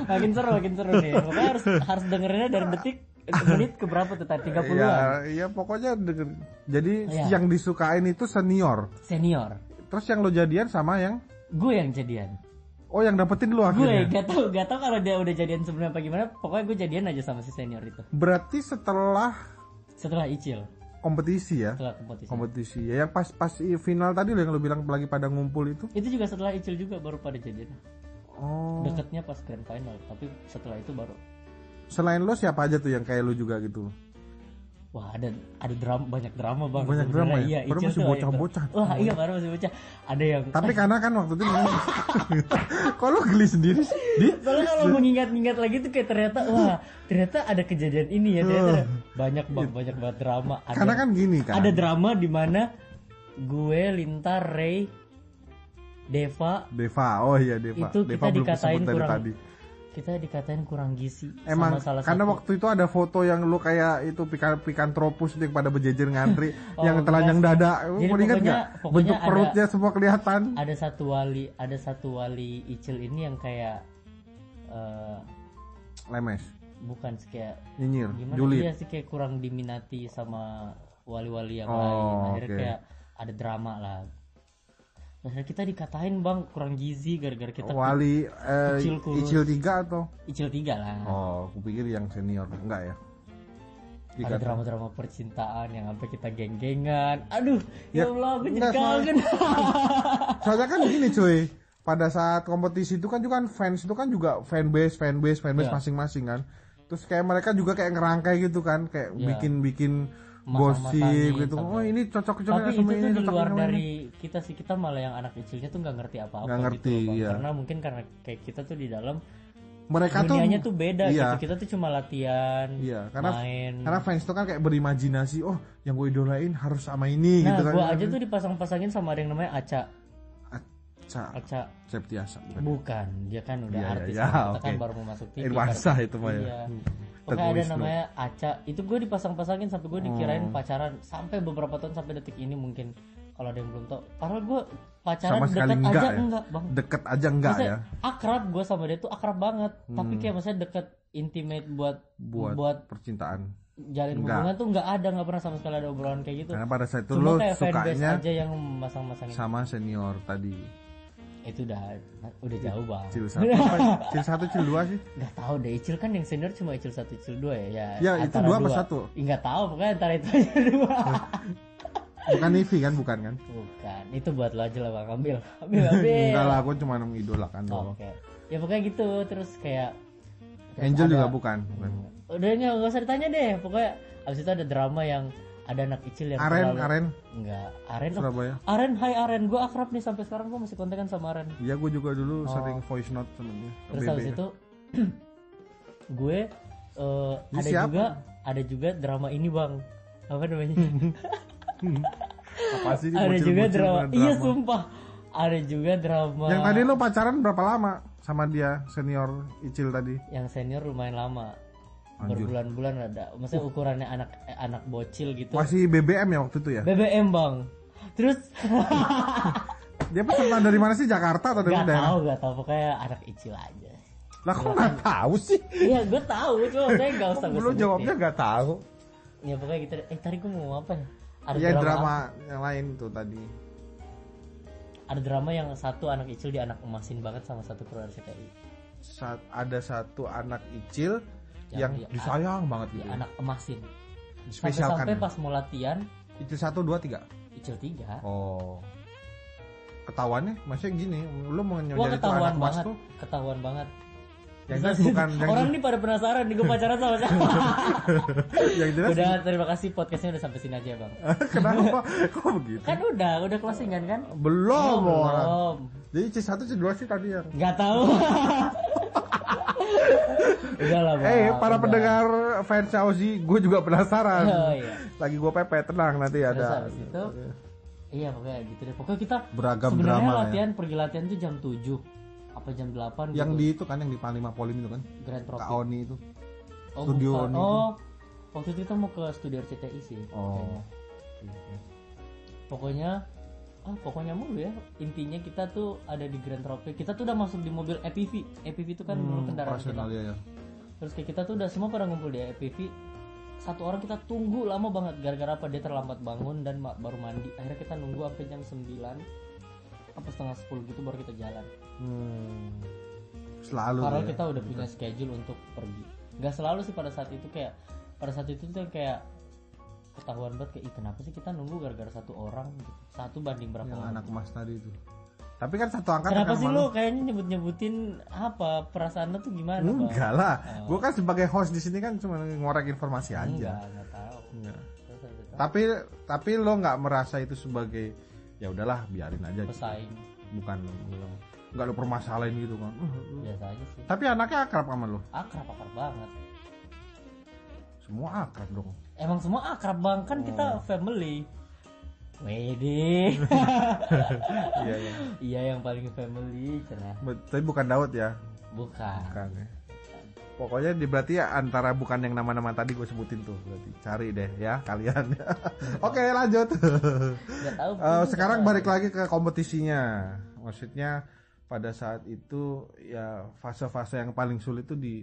Speaker 2: makin seru, makin seru nih. Pokoknya harus harus dengerinnya dari detik menit ke berapa tuh tadi? 30-an.
Speaker 1: Ya, ya pokoknya denger. Jadi
Speaker 2: Iya.
Speaker 1: yang disukain itu senior.
Speaker 2: Senior.
Speaker 1: Terus yang lo jadian sama yang
Speaker 2: Gue yang jadian.
Speaker 1: Oh yang dapetin lu
Speaker 2: Gue
Speaker 1: akhirnya.
Speaker 2: gak tau, gak tau kalau dia udah jadian sebelumnya apa gimana. Pokoknya gue jadian aja sama si senior itu.
Speaker 1: Berarti setelah
Speaker 2: Setelah Icil,
Speaker 1: kompetisi ya.
Speaker 2: setelah kompetisi.
Speaker 1: Kompetisi ya. Yang pas pas final tadi lo yang lo bilang lagi pada ngumpul itu.
Speaker 2: Itu juga setelah Icil juga baru pada jadian.
Speaker 1: Oh.
Speaker 2: Deketnya pas grand final, tapi setelah itu baru.
Speaker 1: Selain lo siapa aja tuh yang kayak lo juga gitu?
Speaker 2: Wah ada ada drama banyak drama bang.
Speaker 1: Banyak drama ya?
Speaker 2: Iya,
Speaker 1: Baru
Speaker 2: Icil
Speaker 1: masih bocah-bocah.
Speaker 2: drama. Wah iya baru masih bocah. Ada yang
Speaker 1: Tapi karena kan waktu itu Kok lo geli sendiri sih? Di?
Speaker 2: Soalnya kalau mengingat-ingat lagi tuh kayak ternyata wah ternyata ada kejadian ini ya ternyata ada- banyak banget banyak banget drama. Ada,
Speaker 1: Karena kan gini kan.
Speaker 2: ada drama di mana gue Lintar Ray Deva
Speaker 1: Deva. Oh iya Deva.
Speaker 2: Itu
Speaker 1: Deva
Speaker 2: kita dikatain kurang-
Speaker 1: tadi.
Speaker 2: Kita dikatain kurang gizi
Speaker 1: Emang
Speaker 2: sama salah
Speaker 1: karena
Speaker 2: satu
Speaker 1: waktu itu ada foto yang lu kayak itu pikan pikantropus itu yang pada berjejer ngantri
Speaker 2: Oh,
Speaker 1: yang telanjang dada.
Speaker 2: Jadi
Speaker 1: mau ingat nggak? Bentuk
Speaker 2: ada-
Speaker 1: perutnya semua kelihatan.
Speaker 2: ada satu wali ada satu wali Icil ini yang kayak eh,
Speaker 1: Lemes,
Speaker 2: bukan sih kayak
Speaker 1: nyinyir,
Speaker 2: gimana
Speaker 1: julid.
Speaker 2: dia sih kayak kurang diminati sama wali-wali yang
Speaker 1: Oh,
Speaker 2: lain akhirnya
Speaker 1: oke.
Speaker 2: kayak ada drama lah akhirnya kita dikatain bang kurang gizi gara-gara kita
Speaker 1: Wali eh,
Speaker 2: Icil kurus.
Speaker 1: Icil tiga atau?
Speaker 2: icil tiga lah
Speaker 1: Oh, aku pikir yang senior enggak ya?
Speaker 2: ada
Speaker 1: Dikata-
Speaker 2: drama-drama percintaan yang sampai kita geng-gengan aduh ya,
Speaker 1: Ya,
Speaker 2: Allah aku jadi
Speaker 1: enggak, soalnya-
Speaker 2: kangen
Speaker 1: Soalnya kan gini cuy, pada saat kompetisi itu kan juga kan fans itu kan juga fanbase, fanbase, fanbase
Speaker 2: Iya.
Speaker 1: masing-masing kan. Terus kayak mereka juga kayak ngerangkai gitu kan, kayak
Speaker 2: Iya.
Speaker 1: bikin-bikin
Speaker 2: Masang-masangin
Speaker 1: gosip gitu.
Speaker 2: sampai-
Speaker 1: Oh ini cocok-cocoknya
Speaker 2: tapi itu
Speaker 1: sama
Speaker 2: tuh
Speaker 1: ini,
Speaker 2: di luar
Speaker 1: sama ini.
Speaker 2: dari kita sih kita malah yang anak kecilnya tuh nggak ngerti apa-apa
Speaker 1: Nggak ngerti,
Speaker 2: gitu loh, Bang.
Speaker 1: iya.
Speaker 2: karena mungkin karena kayak kita tuh di dalam
Speaker 1: Mereka tuh
Speaker 2: dunianya tuh beda
Speaker 1: iya.
Speaker 2: gitu kita tuh cuma latihan
Speaker 1: Iya, karena
Speaker 2: main
Speaker 1: karena fans tuh kan kayak berimajinasi, oh yang gue idolain harus sama ini
Speaker 2: nah
Speaker 1: gitu kan.
Speaker 2: gua aja tuh dipasang-pasangin sama ada yang namanya Aca
Speaker 1: Aca
Speaker 2: Aca
Speaker 1: Septiasa bukan.
Speaker 2: bukan dia kan udah
Speaker 1: Iya, iya,
Speaker 2: artis
Speaker 1: iya,
Speaker 2: kan. kita kan
Speaker 1: oke.
Speaker 2: baru mau masuk TV
Speaker 1: Irwansyah
Speaker 2: kan.
Speaker 1: itu mah ya.
Speaker 2: iya.
Speaker 1: Hmm.
Speaker 2: Pokoknya ada
Speaker 1: Wisnu.
Speaker 2: namanya Aca itu gue dipasang-pasangin sampai gue dikirain
Speaker 1: Hmm.
Speaker 2: pacaran sampai beberapa tahun sampai detik ini mungkin kalau ada yang belum tahu padahal gue pacaran
Speaker 1: Sama
Speaker 2: dekat
Speaker 1: enggak
Speaker 2: aja
Speaker 1: ya?
Speaker 2: enggak bang
Speaker 1: Deket aja enggak
Speaker 2: Maksudnya,
Speaker 1: ya?
Speaker 2: akrab gue sama dia tuh akrab banget tapi
Speaker 1: Hmm.
Speaker 2: kayak maksudnya deket intimate buat
Speaker 1: Buat,
Speaker 2: buat
Speaker 1: percintaan.
Speaker 2: jalin
Speaker 1: Enggak.
Speaker 2: hubungan tuh nggak ada nggak pernah sama sekali ada obrolan kayak gitu
Speaker 1: Karena pada saat itu
Speaker 2: cuma
Speaker 1: lo sukanya
Speaker 2: aja yang masang-masangin
Speaker 1: sama senior tadi.
Speaker 2: Itu udah udah jauh bang
Speaker 1: Cil satu? Cil satu, cil dua sih.
Speaker 2: nggak tahu deh Icil kan yang senior cuma Icil satu Icil dua ya ya,
Speaker 1: Ya, itu dua apa satu?
Speaker 2: Nggak tahu pokoknya antara itu aja dua
Speaker 1: Bukan Nivi kan, bukan kan?
Speaker 2: bukan itu buat lo aja lah bang ambil ambil ambil
Speaker 1: Enggak lah, aku cuma idolakan
Speaker 2: Oh,
Speaker 1: doang.
Speaker 2: Oke. Ya pokoknya gitu terus kayak
Speaker 1: Angel
Speaker 2: ada-
Speaker 1: juga bukan. bukan.
Speaker 2: Udah nggak usah ditanya deh. Pokoknya abis itu ada drama yang ada anak kecil yang
Speaker 1: Aren,
Speaker 2: terlalu-
Speaker 1: Aren,
Speaker 2: Enggak, Aren. oh,
Speaker 1: Surabaya.
Speaker 2: Aren, hai Aren. Gue akrab nih sampai sekarang gue masih kontekan sama Aren.
Speaker 1: Iya, gue juga dulu
Speaker 2: Oh.
Speaker 1: sering voice note sama dia.
Speaker 2: Terus
Speaker 1: BB.
Speaker 2: habis itu gue
Speaker 1: Ini
Speaker 2: ada
Speaker 1: siapa?
Speaker 2: juga ada juga drama ini bang. Apa namanya?
Speaker 1: apa sih ini
Speaker 2: ada juga drama.
Speaker 1: dengan
Speaker 2: Iya
Speaker 1: drama?
Speaker 2: sumpah. Ada juga drama.
Speaker 1: Yang tadi lo pacaran berapa lama sama dia senior Icil tadi?
Speaker 2: yang senior lumayan lama. Berbulan-bulan ada. Maksudnya ukurannya anak anak bocil gitu.
Speaker 1: Masih BBM ya waktu itu ya?
Speaker 2: BBM bang. Terus
Speaker 1: Dia peserta dari mana sih? Jakarta atau dari
Speaker 2: nggak
Speaker 1: daerah?
Speaker 2: tahu nggak tahu pokoknya anak icil aja.
Speaker 1: Lah kok nggak tahu sih?
Speaker 2: Iya gue tahu cuma saya nggak usah gue
Speaker 1: Lu jawabnya nggak tahu.
Speaker 2: Ya pokoknya gitu. Eh tadi gue mau ngomong apa ya? Ada
Speaker 1: Iya
Speaker 2: drama,
Speaker 1: drama yang lain tuh tadi.
Speaker 2: Ada drama yang satu anak icil di anak emasin banget sama satu keluarga.
Speaker 1: Saat ada satu anak Icil yang,
Speaker 2: Yang
Speaker 1: disayang banget gitu.
Speaker 2: anak emasin.
Speaker 1: Dispesialkan.
Speaker 2: Sampai-sampai pas mau latihan
Speaker 1: Icil satu dua tiga.
Speaker 2: icil tiga.
Speaker 1: Oh. Ketahuannya maksudnya gini, lu mau nyonjol itu anak mas
Speaker 2: banget,
Speaker 1: tuh
Speaker 2: ketahuan banget.
Speaker 1: yang jelas bukan yang,
Speaker 2: Orang ini pada penasaran nih gue pacaran sama siapa.
Speaker 1: yang jelas
Speaker 2: udah terima kasih podcastnya udah sampai sini aja bang.
Speaker 1: kenapa kok begitu?
Speaker 2: Kan udah, udah closingan kan?
Speaker 1: Belum
Speaker 2: Oh, belum.
Speaker 1: Jadi C satu C dua sih tadi yang.
Speaker 2: Nggak tahu. Udah lah.
Speaker 1: Eh para
Speaker 2: udah.
Speaker 1: pendengar fans Ozzy, gue juga penasaran.
Speaker 2: Oh iya.
Speaker 1: Lagi gue pepet tenang nanti
Speaker 2: Terus
Speaker 1: ada.
Speaker 2: habis itu Iya pokoknya gitu deh. Pokoknya kita
Speaker 1: Beragam drama ya.
Speaker 2: latihan pergi latihan tuh jam 7 apa jam 8
Speaker 1: Yang
Speaker 2: gitu.
Speaker 1: di itu kan yang di Panglima Polim itu kan,
Speaker 2: Grand
Speaker 1: Kak
Speaker 2: Tropic.
Speaker 1: Oni itu.
Speaker 2: Oh,
Speaker 1: Studio
Speaker 2: bukan.
Speaker 1: Oni itu.
Speaker 2: Oh, waktu itu kita mau ke studio RCTI sih.
Speaker 1: Oh.
Speaker 2: Pokoknya ah pokoknya mulu ya. Intinya kita tuh ada di Grand Tropic. Kita tuh udah masuk di mobil EPV. EPV itu kan dulu
Speaker 1: Hmm,
Speaker 2: kendaraan kita.
Speaker 1: ya, ya.
Speaker 2: Terus kayak kita tuh udah semua pada ngumpul di EPV. Satu orang kita tunggu lama banget gara-gara apa dia terlambat bangun dan baru mandi. Akhirnya kita nunggu sampai jam 9 apa setengah 10 gitu baru kita jalan.
Speaker 1: Hmm. Selalu.
Speaker 2: Karena
Speaker 1: ya.
Speaker 2: kita udah punya schedule untuk pergi. Gak selalu sih pada saat itu kayak pada saat itu tuh kayak ketahuan banget kayak "Ih, kenapa sih kita nunggu gara-gara satu orang gitu. Satu banding berapa
Speaker 1: yang
Speaker 2: orang.
Speaker 1: anak emas tadi itu. Tapi kan satu angkat
Speaker 2: Kenapa
Speaker 1: akan
Speaker 2: sih
Speaker 1: malu.
Speaker 2: lu kayaknya nyebut-nyebutin apa perasaan lu tuh gimana, Bang?
Speaker 1: Enggak lah.
Speaker 2: Oh.
Speaker 1: Gue kan sebagai host di sini kan cuma ngorek informasi aja.
Speaker 2: Enggak, enggak tahu.
Speaker 1: Enggak.
Speaker 2: Habis itu,
Speaker 1: Tapi tapi lo nggak merasa itu sebagai ya udahlah biarin aja.
Speaker 2: pesaing
Speaker 1: Bukan lo nggak lo permasalahin gitu kan.
Speaker 2: Biasa aja sih.
Speaker 1: Tapi anaknya akrab sama lo.
Speaker 2: Akrab akrab banget.
Speaker 1: Semua akrab dong.
Speaker 2: Emang semua akrab bang kan
Speaker 1: Oh.
Speaker 2: kita family. Wede.
Speaker 1: Iya iya.
Speaker 2: iya yang paling family cerah.
Speaker 1: Tapi bukan Daud ya.
Speaker 2: Bukan.
Speaker 1: Bukan ya. Pokoknya di berarti ya antara bukan yang nama-nama tadi gue sebutin tuh berarti cari deh ya kalian. Oke lanjut.
Speaker 2: Gak tahu. Juga.
Speaker 1: sekarang balik lagi ke kompetisinya. Maksudnya pada saat itu ya fase-fase yang paling sulit itu di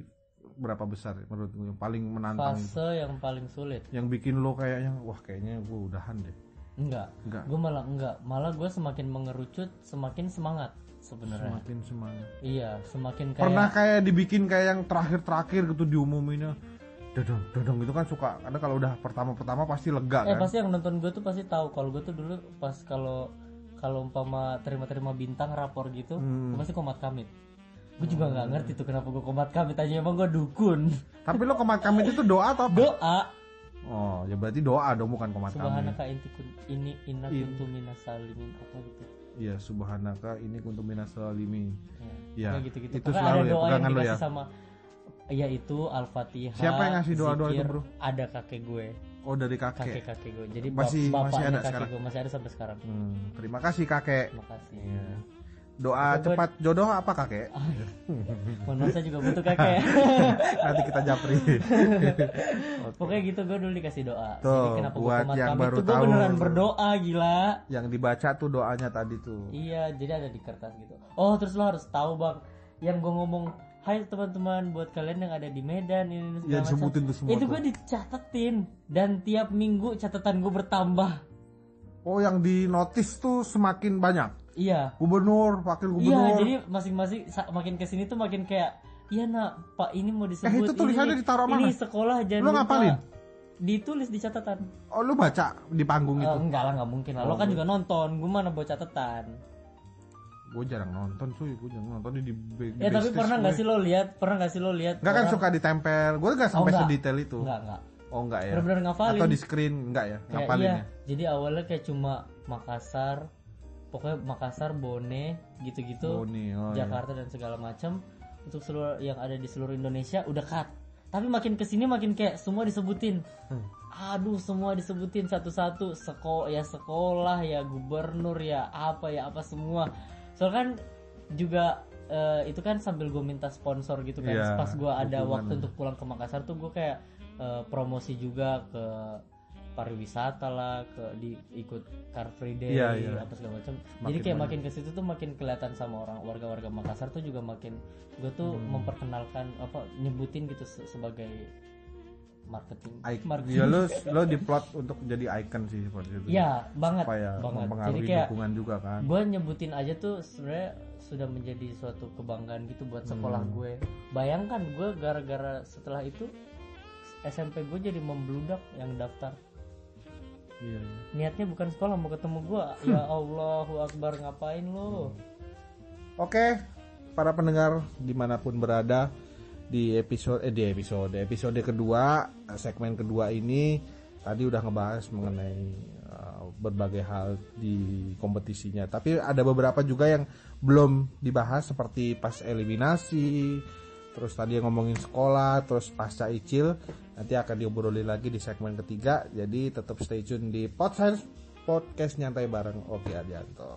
Speaker 1: berapa besar menurut gue yang paling menantang itu?
Speaker 2: fase yang paling sulit.
Speaker 1: yang bikin lo kayaknya wah kayaknya gue udahan deh
Speaker 2: Enggak.
Speaker 1: enggak
Speaker 2: Gue malah enggak. Malah gue semakin mengerucut, semakin semangat sebenarnya.
Speaker 1: semakin semangat
Speaker 2: Iya, semakin kayak
Speaker 1: pernah kayak dibikin kayak yang terakhir-terakhir gitu diumuminnya dodong dodong itu kan suka karena kalau udah pertama-pertama pasti lega
Speaker 2: Eh
Speaker 1: kan
Speaker 2: pasti yang nonton gue tuh pasti tahu kalau gue tuh dulu pas kalau kalau umpama terima-terima bintang rapor gitu,
Speaker 1: Hmm.
Speaker 2: gue pasti komat kamit. Gue juga nggak ngerti tuh kenapa gue komat kamit aja emang gue dukun.
Speaker 1: tapi lo komat kamit itu doa atau apa?
Speaker 2: Doa
Speaker 1: oh ya berarti doa dong bukan komat kamit
Speaker 2: subhanaka inti kun, ini inna
Speaker 1: In-
Speaker 2: kuntu minas salimin apa gitu.
Speaker 1: iya subhanaka ini kuntum minas salimin
Speaker 2: Ya,
Speaker 1: Ya,
Speaker 2: kayak gitu-gitu.
Speaker 1: itu
Speaker 2: Pokoknya
Speaker 1: selalu
Speaker 2: ada
Speaker 1: ya,
Speaker 2: doa yang
Speaker 1: pegangan lo
Speaker 2: dikasih
Speaker 1: ya.
Speaker 2: sama ya itu al-fatihah.
Speaker 1: Siapa yang ngasih doa-doa itu,
Speaker 2: zikir,
Speaker 1: bro?
Speaker 2: Ada kakek gue,
Speaker 1: oh dari kakek
Speaker 2: kakek-kakek gue. Jadi
Speaker 1: Masih-
Speaker 2: bap-
Speaker 1: masih ada
Speaker 2: kakek
Speaker 1: sekarang?
Speaker 2: gue masih ada sampai sekarang.
Speaker 1: Hmm, terima kasih kakek
Speaker 2: Terima kasih.
Speaker 1: Iya. Doa
Speaker 2: gua-
Speaker 1: cepat jodoh apa kakek
Speaker 2: Mohon maaf saya juga butuh kakek.
Speaker 1: nanti kita japri
Speaker 2: Pokoknya gitu gue dulu dikasih doa.
Speaker 1: Tuh,
Speaker 2: Jadi kenapa gue
Speaker 1: buat yang baru
Speaker 2: tuh gue
Speaker 1: tahu.
Speaker 2: beneran berdoa gila.
Speaker 1: yang dibaca tuh doanya tadi tuh
Speaker 2: Iya, jadi ada di kertas gitu. Oh, terus lo harus tahu bang, yang gue ngomong, Hai teman-teman, buat kalian yang ada di Medan ini, segala
Speaker 1: Ya,
Speaker 2: macam."
Speaker 1: disebutin tuh semua
Speaker 2: Itu gue dicatetin dan tiap minggu catatan gue bertambah.
Speaker 1: oh yang di notice tuh semakin banyak
Speaker 2: Iya.
Speaker 1: gubernur wakil
Speaker 2: Iya,
Speaker 1: gubernur
Speaker 2: jadi masing-masing makin ke sini tuh makin kayak, iya nak, Pak ini mau disebut.
Speaker 1: Eh, itu tulisannya
Speaker 2: ini,
Speaker 1: ditaruh
Speaker 2: Ini
Speaker 1: mana?
Speaker 2: sekolah jangan
Speaker 1: Lu
Speaker 2: lupa."
Speaker 1: ngapalin?
Speaker 2: Ditulis di catatan.
Speaker 1: oh lu baca di panggung
Speaker 2: Eh,
Speaker 1: itu
Speaker 2: enggak lah, nggak mungkin lah. Lo
Speaker 1: Oh,
Speaker 2: kan juga nonton, gue mana buat catatan.
Speaker 1: gue jarang nonton cuy gue jarang nonton di, di, di
Speaker 2: Ya tapi pernah nggak
Speaker 1: gue.
Speaker 2: sih lo lihat? Pernah nggak sih lo lihat?
Speaker 1: Nggak kan
Speaker 2: orang-
Speaker 1: suka ditempel gue nggak sampai
Speaker 2: enggak.
Speaker 1: sedetail itu
Speaker 2: Enggak, enggak.
Speaker 1: oh enggak ya
Speaker 2: Bener-bener ngafalin.
Speaker 1: atau di screen enggak ya
Speaker 2: Kayak
Speaker 1: ngapalin
Speaker 2: iya.
Speaker 1: ya
Speaker 2: Jadi awalnya kayak cuma Makassar, pokoknya Makassar, Bone, gitu-gitu.
Speaker 1: Bone, oh iya.
Speaker 2: Jakarta dan segala macam untuk seluruh yang ada di seluruh Indonesia udah cut. Tapi makin ke sini makin kayak semua disebutin.
Speaker 1: Hmm.
Speaker 2: Aduh semua disebutin satu-satu sekolah ya sekolah ya gubernur ya apa ya apa semua. Soalnya kan juga eh, itu kan sambil gue minta sponsor gitu kan.
Speaker 1: Iya,
Speaker 2: Pas gue ada waktu untuk pulang ke Makassar tuh gue kayak eh, promosi juga ke pariwisata lah ke di ikut Car Free Day
Speaker 1: Iya, iya.
Speaker 2: apa segala macam. Jadi kayak
Speaker 1: banyak.
Speaker 2: makin ke situ tuh makin kelihatan sama orang warga-warga Makassar tuh juga makin gue tuh
Speaker 1: Hmm.
Speaker 2: memperkenalkan apa nyebutin gitu se- sebagai marketing.
Speaker 1: Icon.
Speaker 2: marketing.
Speaker 1: ya lo lo diplot untuk jadi icon sih seperti itu
Speaker 2: Ya, banget,
Speaker 1: supaya
Speaker 2: banget. Jadi kayak
Speaker 1: dukungan juga kan
Speaker 2: gue nyebutin aja tuh sebenarnya sudah menjadi suatu kebanggaan gitu buat sekolah
Speaker 1: Hmm.
Speaker 2: gue. Bayangkan gue gara-gara setelah itu SMP gue jadi membludak yang daftar.
Speaker 1: Iya, iya.
Speaker 2: Niatnya bukan sekolah mau ketemu gue. Ya Allahu Akbar ngapain lo?
Speaker 1: Oke, para pendengar di mana pun berada di episode eh, di episode episode kedua segmen kedua ini tadi udah ngebahas mengenai uh, berbagai hal di kompetisinya. Tapi ada beberapa juga yang belum dibahas seperti pas eliminasi, terus tadi yang ngomongin sekolah terus pasca icil nanti akan diobrolin lagi di segmen ketiga jadi tetap stay tune di podcast podcast nyantai bareng Oki Adianto.